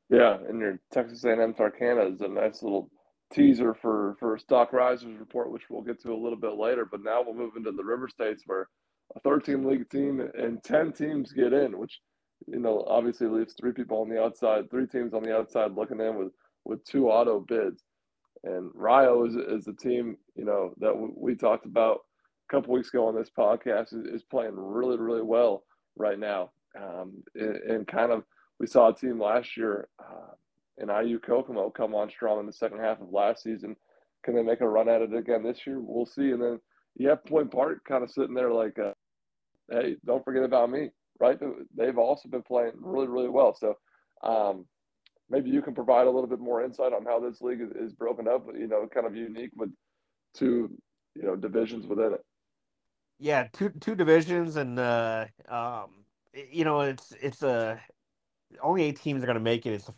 Yeah, and your Texas A&M Arcana is a nice little teaser for for Stock Risers report, which we'll get to a little bit later. But now we'll move into the River States where a 13 league team and 10 teams get in, which you know obviously leaves three people on the outside, three teams on the outside looking in with with two auto bids. And Rio is, is a team, you know, that we talked about a couple weeks ago on this podcast is, is playing really, really well right now. Um, and, and, kind of, we saw a team last year uh, in IU Kokomo come on strong in the second half of last season. Can they make a run at it again this year? We'll see. And then you have Point Park kind of sitting there like, uh, hey, don't forget about me, right? They've also been playing really, really well. So, um, maybe you can provide a little bit more insight on how this league is, broken up. You know, kind of unique with two you know divisions within it. Yeah, two two divisions, and uh, um, you know, it's it's a only eight teams are going to make it. It's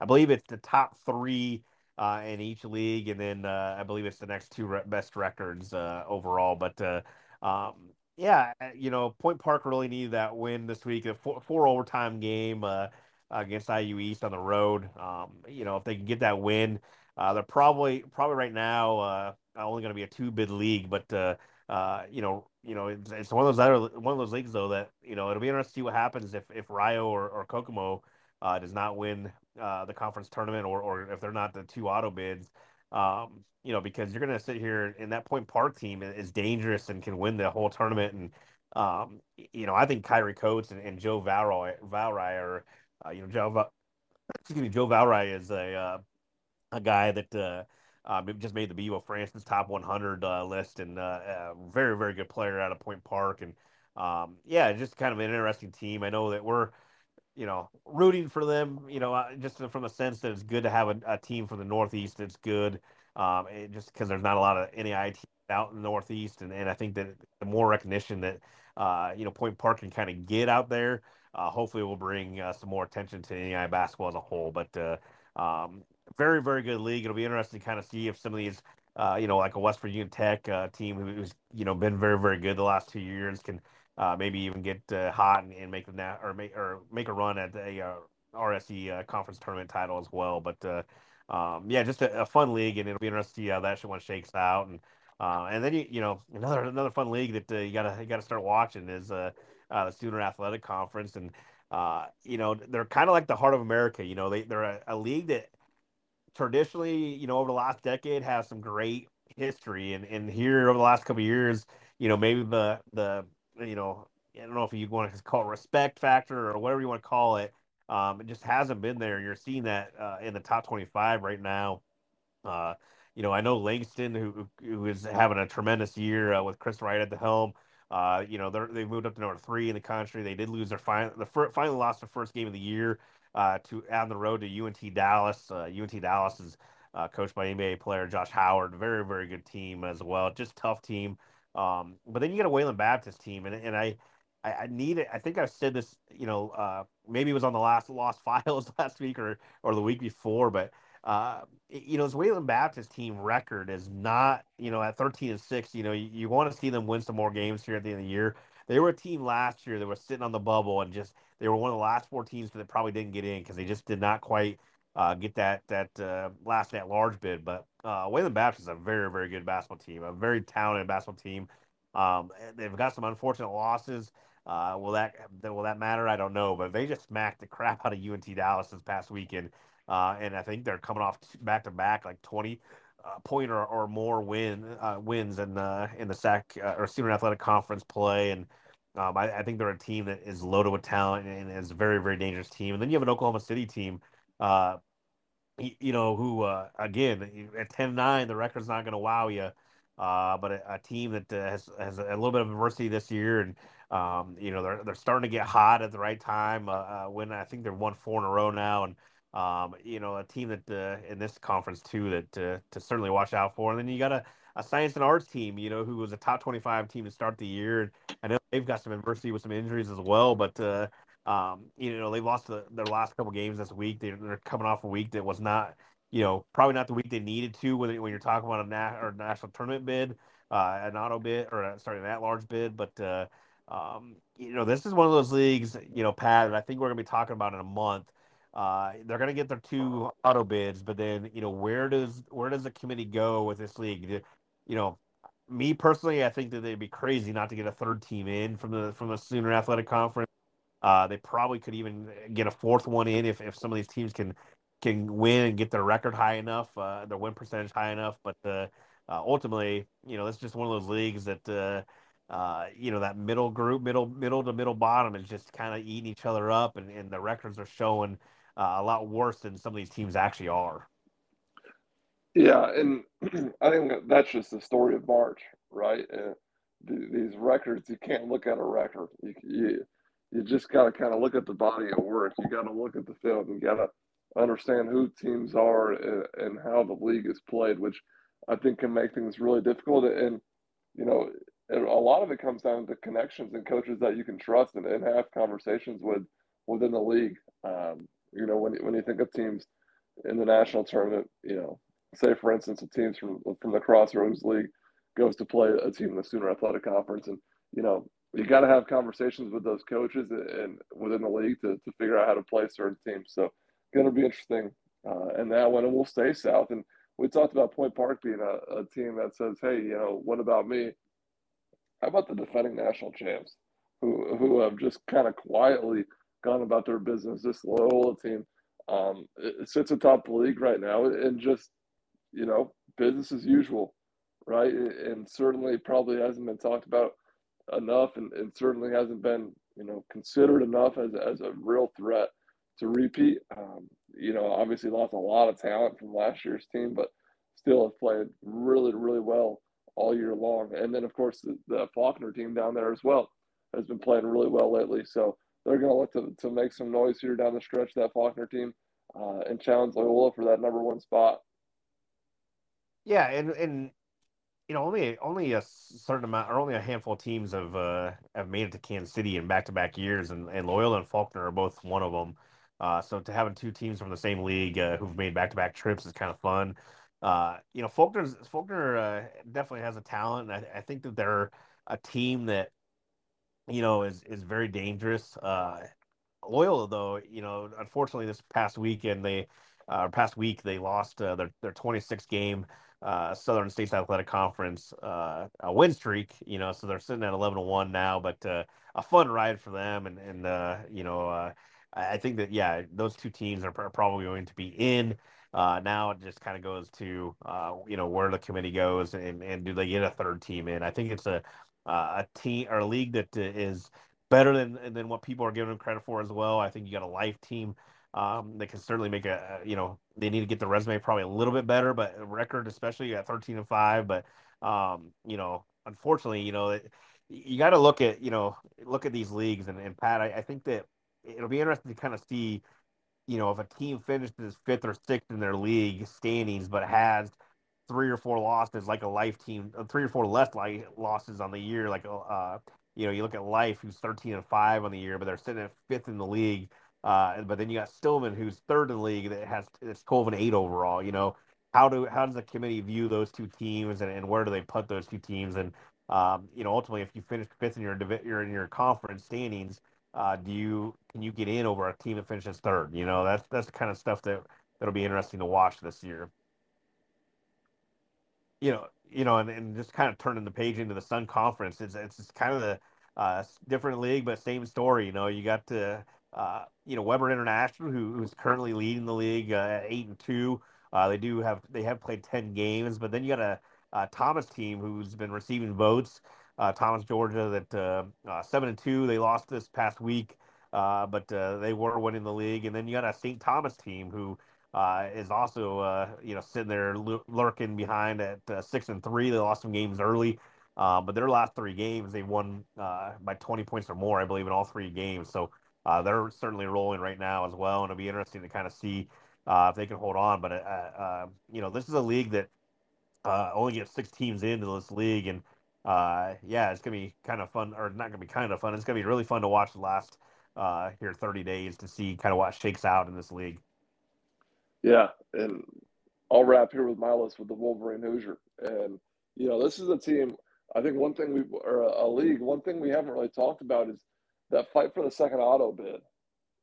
I believe it's the top three uh, in each league, and then uh, I believe it's the next two re- best records uh, overall. But uh, um, yeah, you know, Point Park really needed that win this week. A four, four overtime game. Uh, against IU East on the road. Um, you know, if they can get that win, uh, they're probably probably right now uh, only going to be a two bid league, but uh, uh, you know, you know, it's, it's, one of those other one of those leagues though that you know it'll be interesting to see what happens if if Rio or, or Kokomo uh, does not win uh, the conference tournament or or if they're not the two auto bids. Um, you know, because you're going to sit here and that Point Park team is dangerous and can win the whole tournament. And, um, you know, I think Kyrie Coates and, and Joe Valroy, Valroy are uh, you know, Joe, excuse me, Joe Valry is a uh, a guy that uh, uh, just made the BU France's top 100 uh, list and uh, a very very good player out of Point Park and um, yeah, just kind of an interesting team. I know that we're you know rooting for them. You know, uh, just from the sense that it's good to have a, a team from the Northeast that's good. Um, just because there's not a lot of NAIA out in the Northeast, and, and I think that the more recognition that uh, you know Point Park can kind of get out there uh, hopefully will bring uh, some more attention to NAIA basketball as a whole. But uh, um, very, very good league. It'll be interesting to kind of see if some of these, uh, you know, like a West Virginia Tech team who's, you know, been very, very good the last two years can uh, maybe even get hot and, and, make the or make or make a run at a RSC conference tournament title as well. But um, yeah, just a, a, fun league, and it'll be interesting to see how that one shakes out. And Uh, and then you you know another another fun league that uh, you gotta you gotta start watching is uh, uh, the Sooner Athletic Conference, and uh, you know they're kind of like the heart of America. You know they they're a, a, league that traditionally you know over the last decade has some great history, and and here over the last couple years, you know maybe the the you know I don't know if you want to call it respect factor or whatever you want to call it. Um, it just hasn't been there. You're seeing that uh, in the top 25 right now. Uh, you know, I know Langston, who who is having a tremendous year uh, with Chris Wright at the helm. Uh, you know, they moved up to number three in the country. They did lose their final, the fir- finally lost their first game of the year uh, to on the road to UNT Dallas. UNT uh, Dallas is uh, coached by NBA player Josh Howard. Very, very good team as well. Just tough team. Um, but then you get a Wayland Baptist team, and and I I, I need it. I think I've said this, you know, uh, maybe it was on the last Lost (laughs) Files last week or or the week before, but uh, you know, this Wayland Baptist team record is not, you know, at 13 and 6, you know, you, you want to see them win some more games here at the end of the year. They were a team last year that was sitting on the bubble and just they were one of the last four teams that probably didn't get in because they just did not quite uh, get that that uh, last at large bid. But uh, Wayland Baptist is a very very good basketball team, a very talented basketball team. Um, they've got some unfortunate losses. Uh, will that will that matter? I don't know, but they just smacked the crap out of UNT Dallas this past weekend, uh, and I think they're coming off back to back like twenty uh, point or, or more win uh, wins in the in the SAC uh, or Sooner Athletic Conference play, and um, I, I, think they're a team that is loaded with talent and is a very very dangerous team. And then you have an Oklahoma City team. Uh, you know who again at 10-9 the record's not going to wow you uh, but a, a, team that uh, has has a little bit of adversity this year, and um, you know they're they're starting to get hot at the right time. Uh, uh when I think they've won four in a row now, and um, you know a team that uh, in this conference too that to certainly watch out for. And then you got a, a science and arts team, you know, who was a top twenty five team to start the year. And I know they've got some adversity with some injuries as well, but. Um, you know, they lost the, their last couple games this week. They're, they're coming off a week that was not, you know, probably not the week they needed to when, when you're talking about a na- or national tournament bid, uh, an auto bid, or sorry, an at large bid. But, uh, um, you know, this is one of those leagues, you know, Pat, I think we're going to be talking about in a month. Uh, they're going to get their two auto bids, but then, you know, where does where does the committee go with this league? You know, me personally, I think that they'd be crazy not to get a third team in from the from the Sooner Athletic Conference. Uh, they probably could even get a fourth one in if, if some of these teams can can win and get their record high enough, uh, their win percentage high enough. But uh, uh, ultimately, you know, it's just one of those leagues that uh, uh, you know that middle group, middle middle to middle bottom, is just kind of eating each other up, and, and the records are showing a lot worse than some of these teams actually are. Yeah, and (clears throat) I think that's just the story of March, right? these records, you can't look at a record. You you, you just got to kind of look at the body of work. You got to look at the film. You got to understand who teams are and, and how the league is played, which I think can make things really difficult. And, you know, a lot of it comes down to connections and coaches that you can trust and, and have conversations with within the league. Um, you know, when, when you think of teams in the national tournament, you know, say for instance, a teams from from the Crossroads League goes to play a team in the Sooner Athletic Conference, and you know, you got to have conversations with those coaches and within the league to, to figure out how to play certain teams. So going to be interesting. Uh, and that one, and we'll stay south. And we talked about Point Park being a, a team that says, hey, you know, what about me? How about the defending national champs who, who have just kind of quietly gone about their business? This Loyola team um, it sits atop the league right now and just, you know, business as usual, right? And certainly probably hasn't been talked about enough and, and certainly hasn't been, you know, considered enough as, as a real threat to repeat. Um, you know, obviously lost a lot of talent from last year's team, but still have played really, really well all year long. And then, of course, the, the Faulkner team down there as well has been playing really well lately. So they're going to look to, to make some noise here down the stretch, that Faulkner team, uh, and challenge Loyola for that number one spot. Yeah, and and you know, only only a certain amount, or only a handful of teams have uh, have made it to Kansas City in back to back years, and, and Loyola and Faulkner are both one of them. Uh, so to having two teams from the same league uh, who've made back to back trips is kind of fun. Uh, you know, Faulkner's Faulkner uh, definitely has a talent. I, I, think that they're a team that you know is is very dangerous. Uh, Loyola, though, you know, unfortunately, this past weekend they past week they lost their their 26 game uh, Southern States Athletic Conference uh, a win streak. You know, so they're sitting at eleven to one now, but uh, a fun ride for them. And and uh, you know, uh, I think that yeah, those two teams are, probably going to be in. Uh, now it just kind of goes to you know where the committee goes and and do they get a third team in? I think it's a a team or a league that is better than than what people are giving them credit for as well. I think you got a life team um, they can certainly make a, you know, they need to get the resume probably a little bit better, but record, especially at 13 and five. But, um, you know, unfortunately, you know, you got to look at, you know, look at these leagues. And, and Pat, I, I think that it'll be interesting to kind of see, you know, if a team finishes fifth or sixth in their league standings, but has three or four losses, like a life team, uh, three or four less like losses on the year, like, uh, you know, you look at life, who's 13 and five on the year, but they're sitting at fifth in the league uh, but then you got Stillman, who's third in the league, that has it's twelve and eight overall. You know, how do how does the committee view those two teams, and, and where do they put those two teams? And um, you know, ultimately, if you finish fifth in your you're in your conference standings, uh, do you can you get in over a team that finishes third? You know, that's that's the kind of stuff that that'll be interesting to watch this year. You know, you know, and, and just kind of turning the page into the Sun Conference. It's it's kind of the uh, different league, but same story. You know, you got to uh, you know Webber International, who, who's currently leading the league uh, eight and two. Uh, they do have they have played ten games, but then you got a, a Thomas team who's been receiving votes. Uh, Thomas, Georgia, that uh, seven and two. They lost this past week, but they were winning the league. And then you got a St. Thomas team who is also you know sitting there lurking behind at six and three. They lost some games early. but their last three games, they won by 20 points or more, I believe, in all three games. So uh, they're certainly rolling right now as well, and it'll be interesting to kind of see uh, if they can hold on. But uh, uh you know, this is a league that uh, only gets six teams into this league, and uh, yeah, it's gonna be kind of fun, or not gonna be kind of fun. It's gonna be really fun to watch the last here 30 days to see kind of what shakes out in this league. Yeah, and I'll wrap here with my list with the Wolverine Hoosier, and you know, this is a team. I think one thing we or a league. One thing we haven't really talked about is that fight for the second auto bid.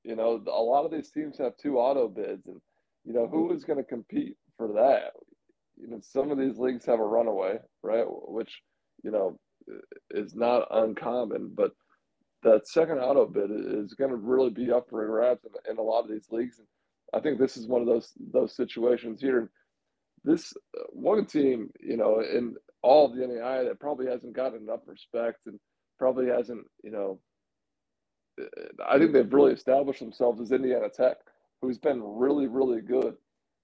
You know, a lot of these teams have two auto bids, and you know who is going to compete for that? You know, some of these leagues have a runaway, right? Which you know is not uncommon, but that second auto bid is going to really be up for grabs in, in, a lot of these leagues. And I think this is one of those those situations here. This uh, one team, you know, in all of the NAIA that probably hasn't gotten enough respect and probably hasn't, you know, I think they've really established themselves as Indiana Tech, who's been really, really good.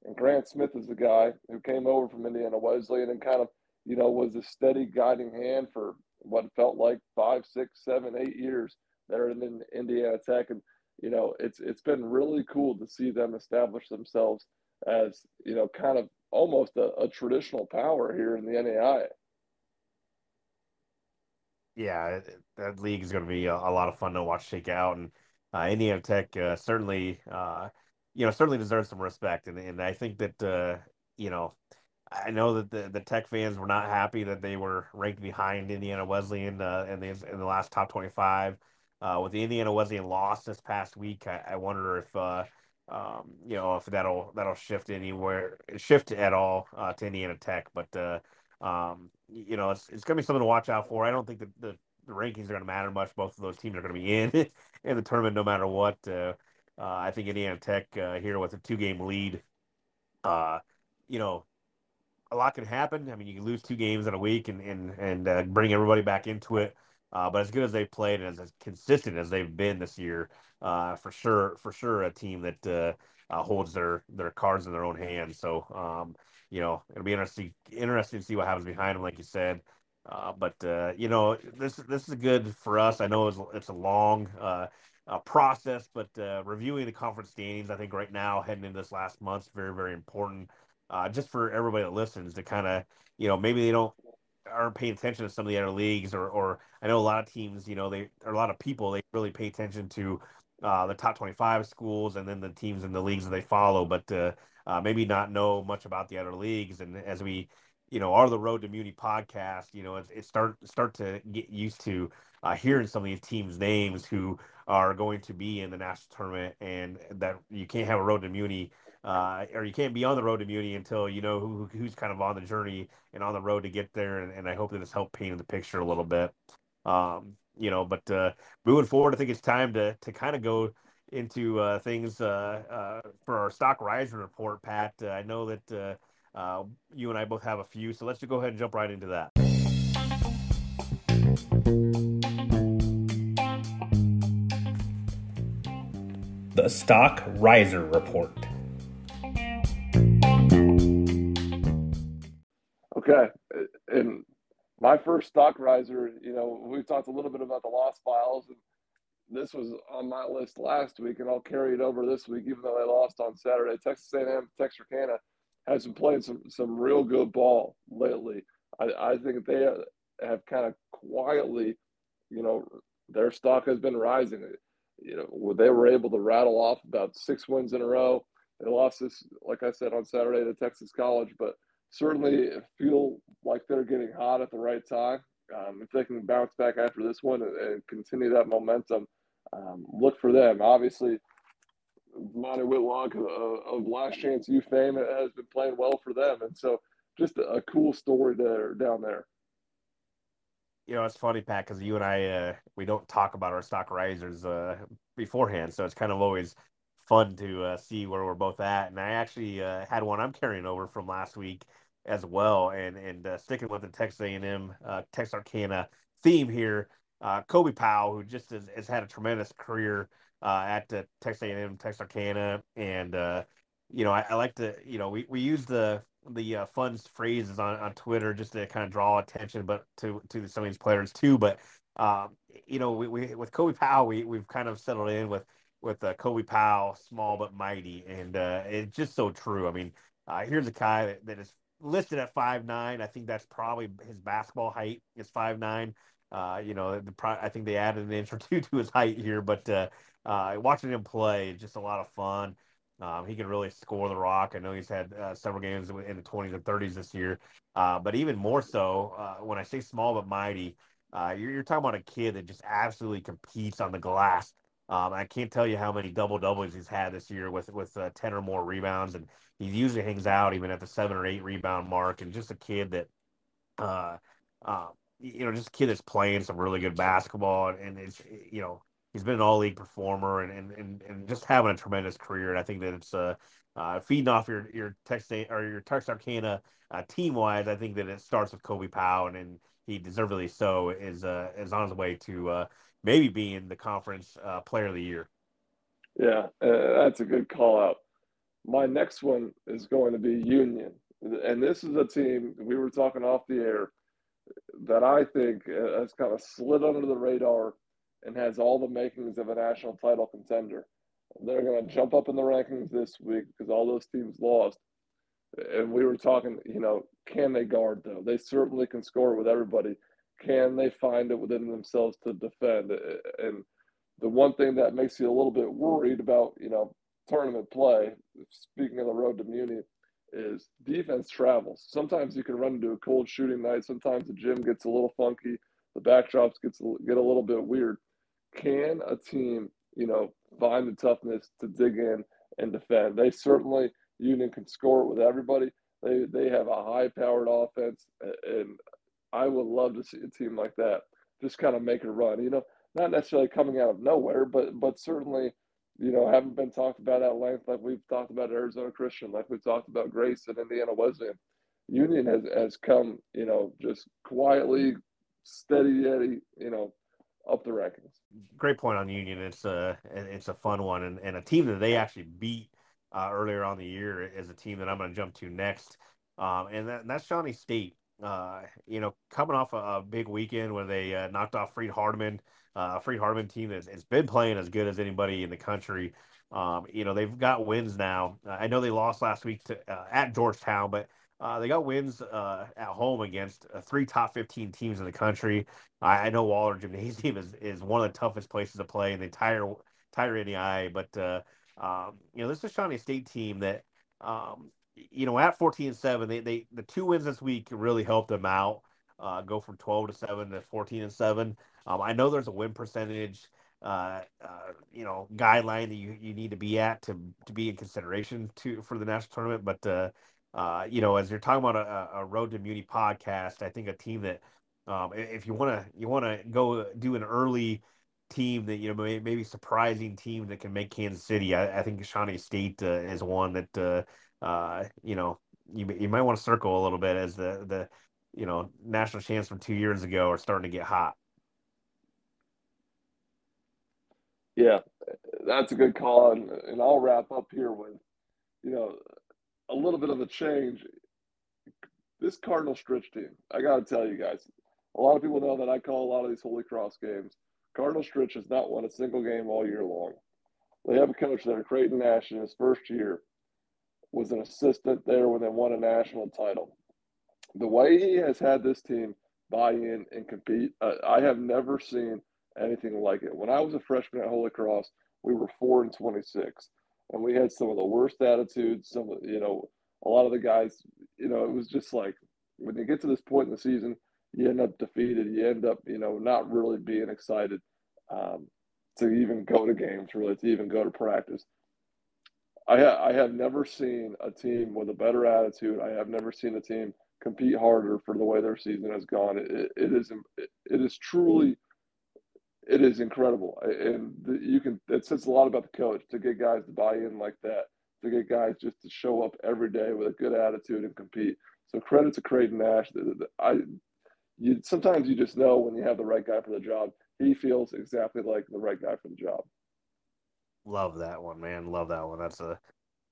And Grant Smith is the guy who came over from Indiana Wesleyan and kind of, you know, was a steady guiding hand for what felt like five, six, seven, eight years there in Indiana Tech. And, you know, it's it's been really cool to see them establish themselves as, you know, kind of almost a, a traditional power here in the NAIA yeah, that league is going to be a, a, lot of fun to watch shake out, and uh, Indiana Tech uh, certainly, uh, you know, certainly deserves some respect, and and I think that uh, you know, I know that the, the Tech fans were not happy that they were ranked behind Indiana Wesleyan uh, in the in the last top twenty five. Uh, with the Indiana Wesleyan loss this past week, I, I wonder if um, you know if that'll that'll shift anywhere shift at all to Indiana Tech, but um, you know, it's, it's going to be something to watch out for. I don't think that the, the rankings are going to matter much. Both of those teams are going to be (laughs) in in the tournament no matter what. Uh, uh, I think Indiana Tech uh, here with a two game lead, uh, you know, a lot can happen. I mean, you can lose two games in a week and and and uh, bring everybody back into it. Uh, but as good as they've played and as, as consistent as they've been this year, for sure, for sure, a team that holds their their cards in their own hands. So. Um, you know, it'll be interesting interesting to see what happens behind him, like you said. Uh, but uh, you know, this this is good for us. I know it's it's a long uh, uh process, but uh, reviewing the conference standings, I think right now heading into this last month is very very important. Uh, just for everybody that listens to kind of you know maybe they don't aren't paying attention to some of the other leagues or or I know a lot of teams you know they or a lot of people they really pay attention to uh, the top 25 schools and then the teams in the leagues that they follow, but uh, maybe not know much about the other leagues. And as we, you know, are the Road to Muni podcast, you know, it, it start start to get used to uh, hearing some of these teams' names who are going to be in the national tournament, and that you can't have a Road to Muni uh, or you can't be on the road to Muni until you know who, who's kind of on the journey and on the road to get there. And, and I hope that this helped paint the picture a little bit. Um, you know, but uh, moving forward, I think it's time to to kind of go into uh, things uh, uh, for our stock rising report, Pat. Uh, I know that you and I both have a few, so let's just go ahead and jump right into that. The Stock Riser Report. Okay, and my first stock riser, you know, we've talked a little bit about the lost files, and this was on my list last week, and I'll carry it over this week, even though they lost on Saturday. Texas A&M, Texarkana has been playing some some real good ball lately. I, I think they have kind of quietly, you know, their stock has been rising. You know, they were able to rattle off about six wins in a row. They lost this, like I said, on Saturday to Texas College, but certainly feel like they're getting hot at the right time. Um, if they can bounce back after this one and, and continue that momentum, um, look for them. Obviously, Monty Whitlock of, of Last Chance U fame has been playing well for them, and so just a, a cool story there down there. You know, it's funny, Pat, because you and I uh, we don't talk about our stock risers uh, beforehand, so it's kind of always fun to uh, see where we're both at. And I actually uh, had one I'm carrying over from last week as well. And and uh, sticking with the Texas A&M uh, Texarkana theme here, uh, Kobe Powell, who just has, has had a tremendous career uh, at the Texas A&M Texarkana, and uh, you know I, I, like to you know we, we use the the uh, fun phrases on, on Twitter just to kind of draw attention, but to to some of these players too. But um, you know we, we with Kobe Powell, we we've kind of settled in with with Kobe Powell, small but mighty, and it's just so true. I mean, uh, here's a guy that, that is listed at five nine. I think that's probably his basketball height is five nine. Uh, you know, the, I think they added an inch or two (laughs) to his height here, but uh, uh, watching him play, is just a lot of fun. Um, he can really score the rock. I know he's had uh, several games in the 20s and 30s this year, uh, but even more so, uh, when I say small but mighty, you're, you're, talking about a kid that just absolutely competes on the glass. Um, I can't tell you how many double doubles he's had this year with with ten or more rebounds, and he usually hangs out even at the seven or eight rebound mark, and just a kid that, uh, uh, you know, just a kid that's playing some really good basketball, and, and it's you know he's been an all league performer and, and and and just having a tremendous career, and I think that it's uh, uh feeding off your your Texas or your Texarkana uh, team wise. I think that it starts with Kobe Powell, and, and he deservedly so is uh is on his way to uh maybe being the conference uh, player of the year. Yeah, uh, that's a good call out my next one is going to be Union. And this is a team we were talking off the air that I think has kind of slid under the radar and has all the makings of a national title contender. They're going to jump up in the rankings this week because all those teams lost. And we were talking, you know, can they guard though? They certainly can score with everybody. Can they find it within themselves to defend? And the one thing that makes you a little bit worried about, you know, tournament play, speaking of the road to Muni, is defense travels. Sometimes you can run into a cold shooting night. Sometimes the gym gets a little funky. The backdrops gets get a little bit weird. Can a team, you know, find the toughness to dig in and defend? They certainly Union can score with everybody. They they have a high powered offense, and I would love to see a team like that just kind of make a run. You know, not necessarily coming out of nowhere, but but certainly you know, haven't been talked about at length like we've talked about Arizona Christian, like we've talked about Grace and Indiana Wesleyan. Union has, has come, you know, just quietly, steady Eddie, you know, up the rankings. Great point on Union. It's a it's a fun one and, and a team that they actually beat uh, earlier on the year is a team that I'm going to jump to next, um, and, that, and that's Shawnee State. Uh, you know, coming off a, a big weekend where they uh, knocked off Freed Hardeman, uh, Freed Hardeman team that's has been playing as good as anybody in the country. Um, you know, they've got wins now. I know they lost last week to uh, at Georgetown, but uh, they got wins uh, at home against uh, three top 15 teams in the country. I, I, know Waller Gymnasium (laughs) is, is one of the toughest places to play in the entire entire NAIA. But uh, um, you know, this is Shawnee State team that um, you know at 14 and seven, they they the two wins this week really helped them out. Uh, go from 12 to 7 to 14 and 7. Um, I know there's a win percentage uh, uh, you know guideline that you, you need to be at to to be in consideration to for the national tournament. But uh, uh, you know, as you're talking about a, a road to Muni podcast, I think a team that um, if you want to you want to go do an early team that you know maybe, maybe surprising team that can make Kansas City, I, I think Shawnee State uh, is one that uh, you know you you might want to circle a little bit as the the you know national champs from two years ago are starting to get hot. Yeah, that's a good call, and, and I'll wrap up here with you know a little bit of a change. This Cardinal Stritch team, I got to tell you guys, a lot of people know that I call a lot of these Holy Cross games. Cardinal Stritch has not won a single game all year long. They have a coach there, Creighton Nash, in his first year, was an assistant there when they won a national title. The way he has had this team buy in and compete, uh, I have never seen anything like it. When I was a freshman at Holy Cross, we were four and twenty-six, and we had some of the worst attitudes. Some, of, you know, a lot of the guys, you know, it was just like when you get to this point in the season, you end up defeated. You end up, you know, not really being excited um, to even go to games, really, to even go to practice. I, ha- I have never seen a team with a better attitude. I have never seen a team compete harder for the way their season has gone. It, it is it is truly it is incredible, and you can it says a lot about the coach to get guys to buy in like that, to get guys just to show up every day with a good attitude and compete. So credit to Creighton Nash. I you sometimes you just know when you have the right guy for the job. He feels exactly like the right guy for the job. Love that one, man. Love that one. That's a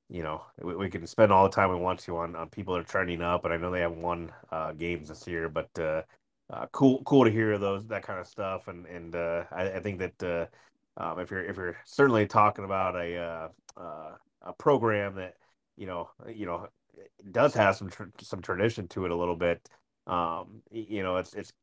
you know we, we can spend all the time we want to on, on people that are trending up, and I know they have won uh, games this year, but uh, uh, cool cool to hear those that kind of stuff, and and uh, I, I, think that uh, um, if you're if you're certainly talking about a uh, uh, a program that you know you know does have some some tradition to it a little bit, um, you know it's it's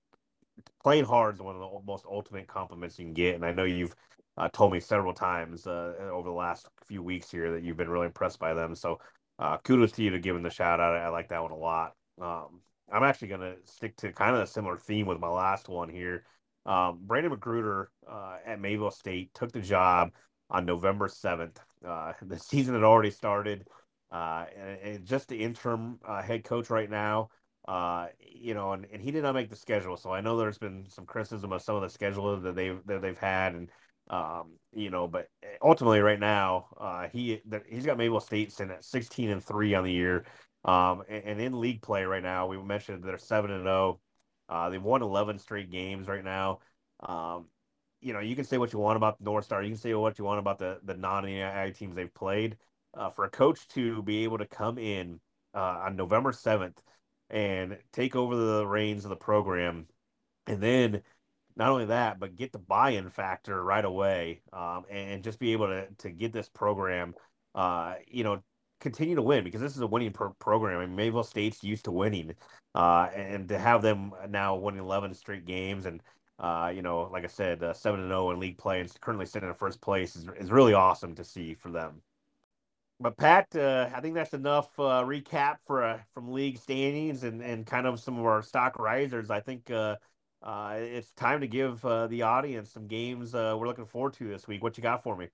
playing hard is one of the most ultimate compliments you can get, and I know you've uh, told me several times uh, over the last few weeks here that you've been really impressed by them. So uh, kudos to you to giving the shout out. I like that one a lot. Um, I'm actually going to stick to kind of a similar theme with my last one here. Um, Brandon McGruder uh, at Mayville State took the job on November 7th. Uh, (laughs) the season had already started, uh, and, and, just the interim head coach right now. you know, and, and he did not make the schedule, so I know there's been some criticism of some of the schedule that they've that they've had, and um, you know, but ultimately, right now, uh, he he's got Mayville State sitting at 16 and three on the year, um, and, and, in league play right now, we mentioned they're seven and zero. Oh. Uh, they've won 11 straight games right now. Um, you know, you can say what you want about North Star. You can say what you want about the the non NAIA teams they've played. Uh, for a coach to be able to come in uh, on November 7th and take over the reins of the program, and then not only that, but get the buy-in factor right away, um, and just be able to to get this program, uh, you know, continue to win because this is a winning pro- program. I mean, Mayville State's used to winning, uh, and to have them now winning eleven straight games, and uh, you know, like I said, uh, seven and zero in league play, and currently sitting in first place is is really awesome to see for them. But Pat, uh, I think that's enough uh, recap for uh, from league standings and, and kind of some of our stock risers. I think uh, it's time to give uh, the audience some games uh, we're looking forward to this week. What you got for me?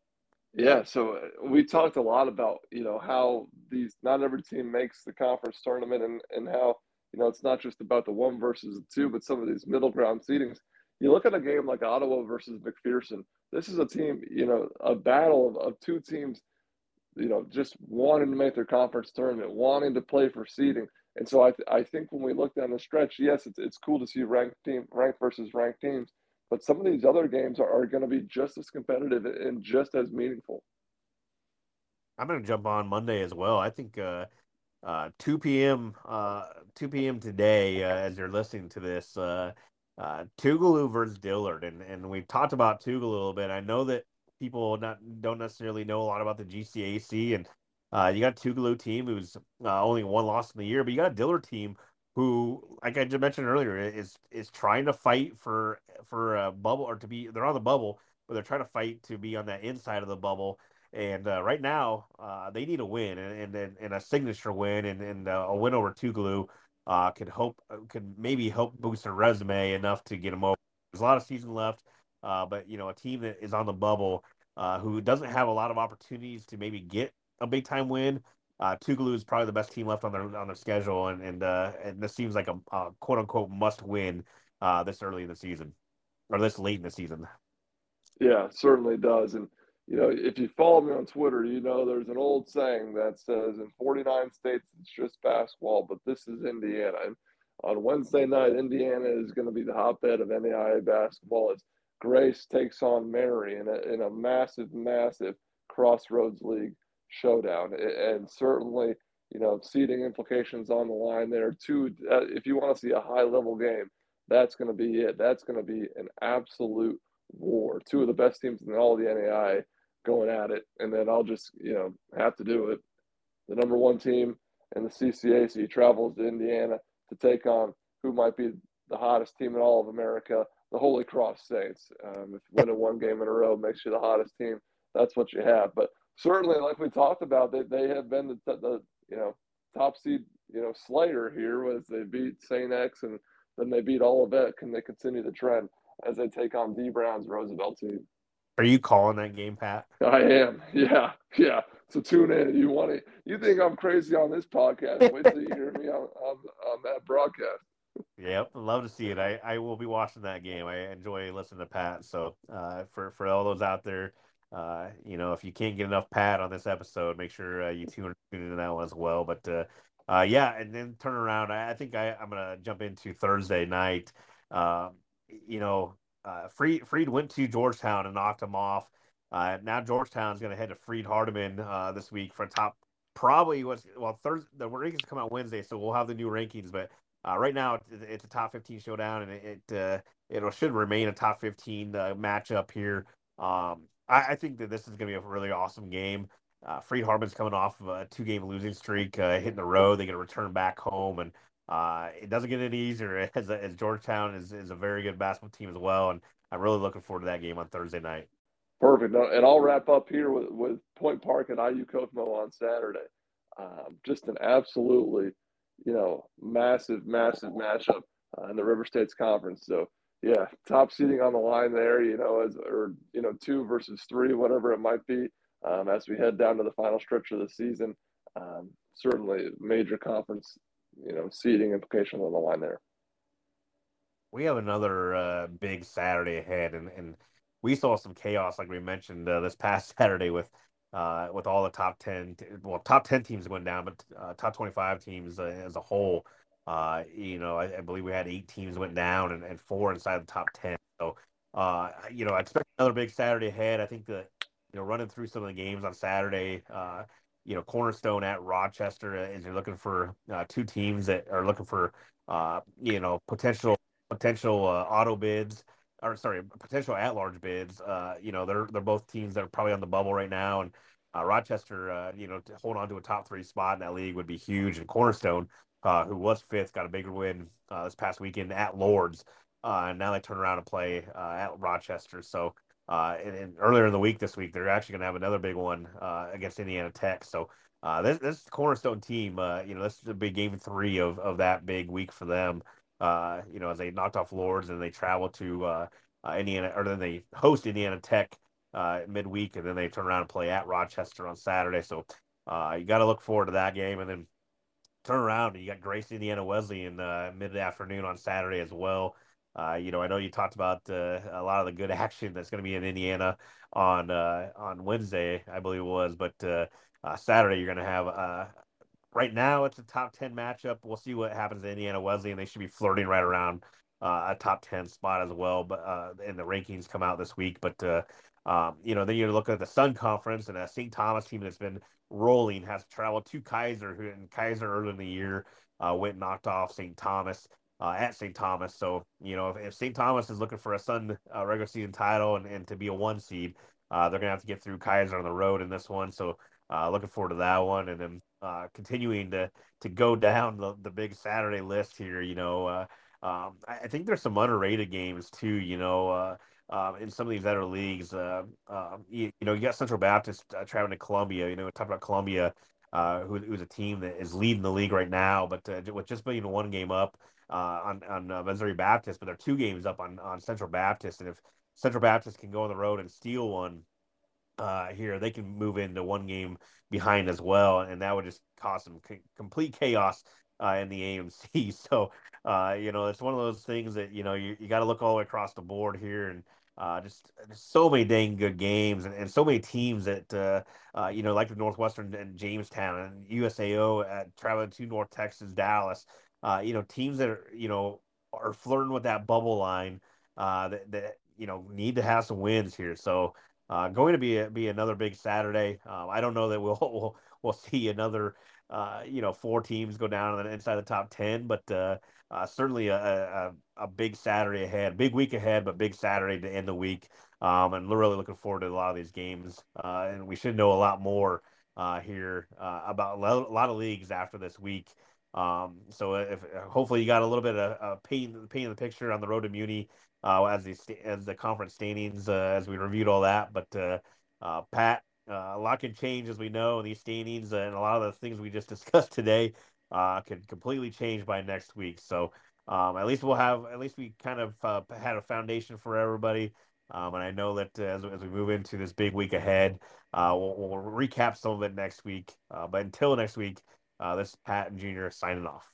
Yeah, so uh, we talked a lot about you know how these not every team makes the conference tournament and and how you know it's not just about the one versus the two, but some of these middle ground seedings. You look at a game like Ottawa versus McPherson. This is a team, you know, a battle of, of two teams, you know, just wanting to make their conference tournament, wanting to play for seeding. And so I, th- I think when we look down the stretch, yes, it's, it's cool to see ranked team ranked versus ranked teams, but some of these other games are, are going to be just as competitive and just as meaningful. I'm going to jump on Monday as well. I think uh, uh, 2 p.m. Uh, 2 p.m. today, uh, as you're listening to this, uh, uh, Tougaloo versus Dillard, and and we've talked about Tougaloo a little bit. I know that people not don't necessarily know a lot about the GCAC, and uh, you got a Tougaloo team who's uh, only one loss in the year, but you got a Dillard team who, like I just mentioned earlier, is is trying to fight for for a bubble or to be. They're on the bubble, but they're trying to fight to be on that inside of the bubble. And uh, right now, uh, they need a win and, and and a signature win and, and uh, a win over Tougaloo uh, could hope could maybe help boost their resume enough to get them over. There's a lot of season left. Uh, but you know, a team that is on the bubble, uh, who doesn't have a lot of opportunities to maybe get a big time win. Uh, is probably the best team left on their on their schedule, and and uh, and this seems like a, a quote unquote must win uh, this early in the season or this late in the season. Yeah, certainly does. And you know, if you follow me on Twitter, you know there's an old saying that says in 49 states it's just basketball, but this is Indiana. And on Wednesday night, Indiana is going to be the hotbed of NAIA basketball as Grace takes on Mary in a, in a massive, massive Crossroads League showdown. And certainly, you know, seeding implications on the line there. Too, uh, if you want to see a high level game, that's going to be it. That's going to be an absolute war. Two of the best teams in all the NAIA going at it, and then I'll just you know have to do it. The number one team in the CCAC travels to Indiana to take on who might be the hottest team in all of America, the Holy Cross Saints. Um, if winning one game in a row makes you the hottest team, that's what you have. But certainly, like we talked about, they they have been the, the you know top seed you know slayer here was they beat Saint X and then they beat Olivet. Can they continue the trend as they take on Dee Brown's Roosevelt team? Are you calling that game, Pat? I am. (laughs) Yeah, yeah. So tune in. You want to? You think I'm crazy on this podcast? Wait till you hear me on, on on that broadcast. Yep, love to see it. I, I will be watching that game. I enjoy listening to Pat. So uh, for for all those out there, uh, you know, if you can't get enough Pat on this episode, make sure uh, you tune into that one as well. But uh, uh, yeah, and then turn around. I, I think I, I'm gonna jump into Thursday night. Um, you know, uh, Freed Freed went to Georgetown and knocked him off. Uh, now Georgetown's going to head to Freed Hardeman uh, this week for top. Probably what's well Thursday. The rankings come out Wednesday, so we'll have the new rankings. But uh, right now it's, it's, a top 15 showdown, and it it, uh, it should remain a top 15 uh, matchup here. Um, I, I, think that this is going to be a really awesome game. Uh, Freed Hardeman's coming off of a two game losing streak, uh, hitting the road. They're going to return back home, and uh, it doesn't get any easier (laughs) as, as Georgetown is, is a very good basketball team as well. And I'm really looking forward to that game on Thursday night. Perfect. And I'll wrap up here with, with Point Park and IU Kokomo on Saturday. Um, just an absolutely, you know, massive, massive matchup uh, in the River States Conference. So, yeah, top seeding on the line there, you know, as or you know, two versus three, whatever it might be um, as we head down to the final stretch of the season. Um, certainly, major conference, you know, seeding implications on the line there. We have another uh, big Saturday ahead, and, and we saw some chaos, like we mentioned uh, this (laughs) past Saturday with uh, with all the top ten, well, top ten teams going down, but uh, top twenty five teams uh, as a whole. Uh, you know, I, I, believe we had eight teams went down and, and four inside the top ten. So, you know, I expect another big Saturday ahead. I think the you know, running through some of the games on Saturday, uh, you know, Cornerstone at Rochester as you're looking for uh, two teams that are looking for, uh, you know, potential potential uh, auto bids or sorry, potential at large bids. Uh, you know, they're they're both teams that are probably on the bubble right now, and uh, Rochester, you know, to hold on to a top three spot in that league would be huge. And Cornerstone, who was fifth, got a bigger win this past weekend at Lourdes. and now they turn around and play at Rochester. So uh, and, and, earlier in the week this week, they're actually going to have another big one uh, against Indiana Tech. So uh, this this cornerstone team, uh, you know, this is a big game three of, of that big week for them. Uh, you know, as they knocked off Lourdes and they travel to uh, Indiana, or then they host Indiana Tech midweek, and then they turn around and play at Rochester on Saturday. So you got to look forward to that game, and then turn around you got Grace Indiana Wesleyan mid afternoon on Saturday as well. Uh, you know, I know you talked about uh, a lot of the good (laughs) action that's going to be in Indiana on uh, on Wednesday, I believe it was, but uh, uh, Saturday you're going to have. Uh, right now, it's a top ten matchup. We'll see what happens to Indiana Wesleyan They should be flirting right around a top ten spot as well. But and the rankings come out this week. But um, you know, then you look at the Sun Conference and a St. Thomas team that's been rolling has traveled to Keiser, who in Keiser early in the year went knocked off St. Thomas uh, at St. Thomas. So, you know, if, if St. Thomas is looking for a Sun uh, regular season title and, and to be a one seed, uh, they're going to have to get through Keiser on the road in this one. So, uh, looking forward to that one. And then uh, continuing to to go down the, the big Saturday list here, you know, uh, um, I, I, think there's some underrated games too, you know. Um, in some of these other leagues, um, you, you, know, you got Central Baptist traveling to Columbia. You know, we talked about Columbia, who, who's a team that is leading the league right now, but with just being one game up, uh, on on uh, Missouri Baptist, but they're two games up on on Central Baptist, and if Central Baptist can go on the road and steal one uh, here, they can move into one game behind as well, and that would just cause some c- complete chaos uh, in the AMC. (laughs) So, uh, you know, it's one of those things that you know you, you got to look all the way across the board here, and uh, just, just so many dang good games, and, and so many teams that uh, uh, you know, like the Northwestern and Jamestown and USAO at traveling to North Texas, Dallas. Uh, you know, teams that are you know are flirting with that bubble line that that you know need to have some wins here. So going to be be another big Saturday. Um, I don't know that we'll (laughs) we'll, we'll see another uh, you know four teams go down inside the top ten, but uh, uh, certainly a, a, a big Saturday ahead, big week ahead, but big Saturday to end the week. Um, and really looking forward to a lot of these games, uh, and we should know a lot more uh, here about a lot of leagues after this week. Um, so if hopefully you got a little bit of, of paint, paint in the picture on the road to Muni uh, as the as the conference standings uh, as we reviewed all that. But uh, uh Pat, uh, a lot can change as we know in these standings, and a lot of the things we just (laughs) discussed today uh, could completely change by next week. So um, at least we'll have at least we kind of had a foundation for everybody. Um, and I know that as, as we move into this big week ahead, we'll, we'll, recap some of it next week. but until next week, this is Pat and Junior signing off.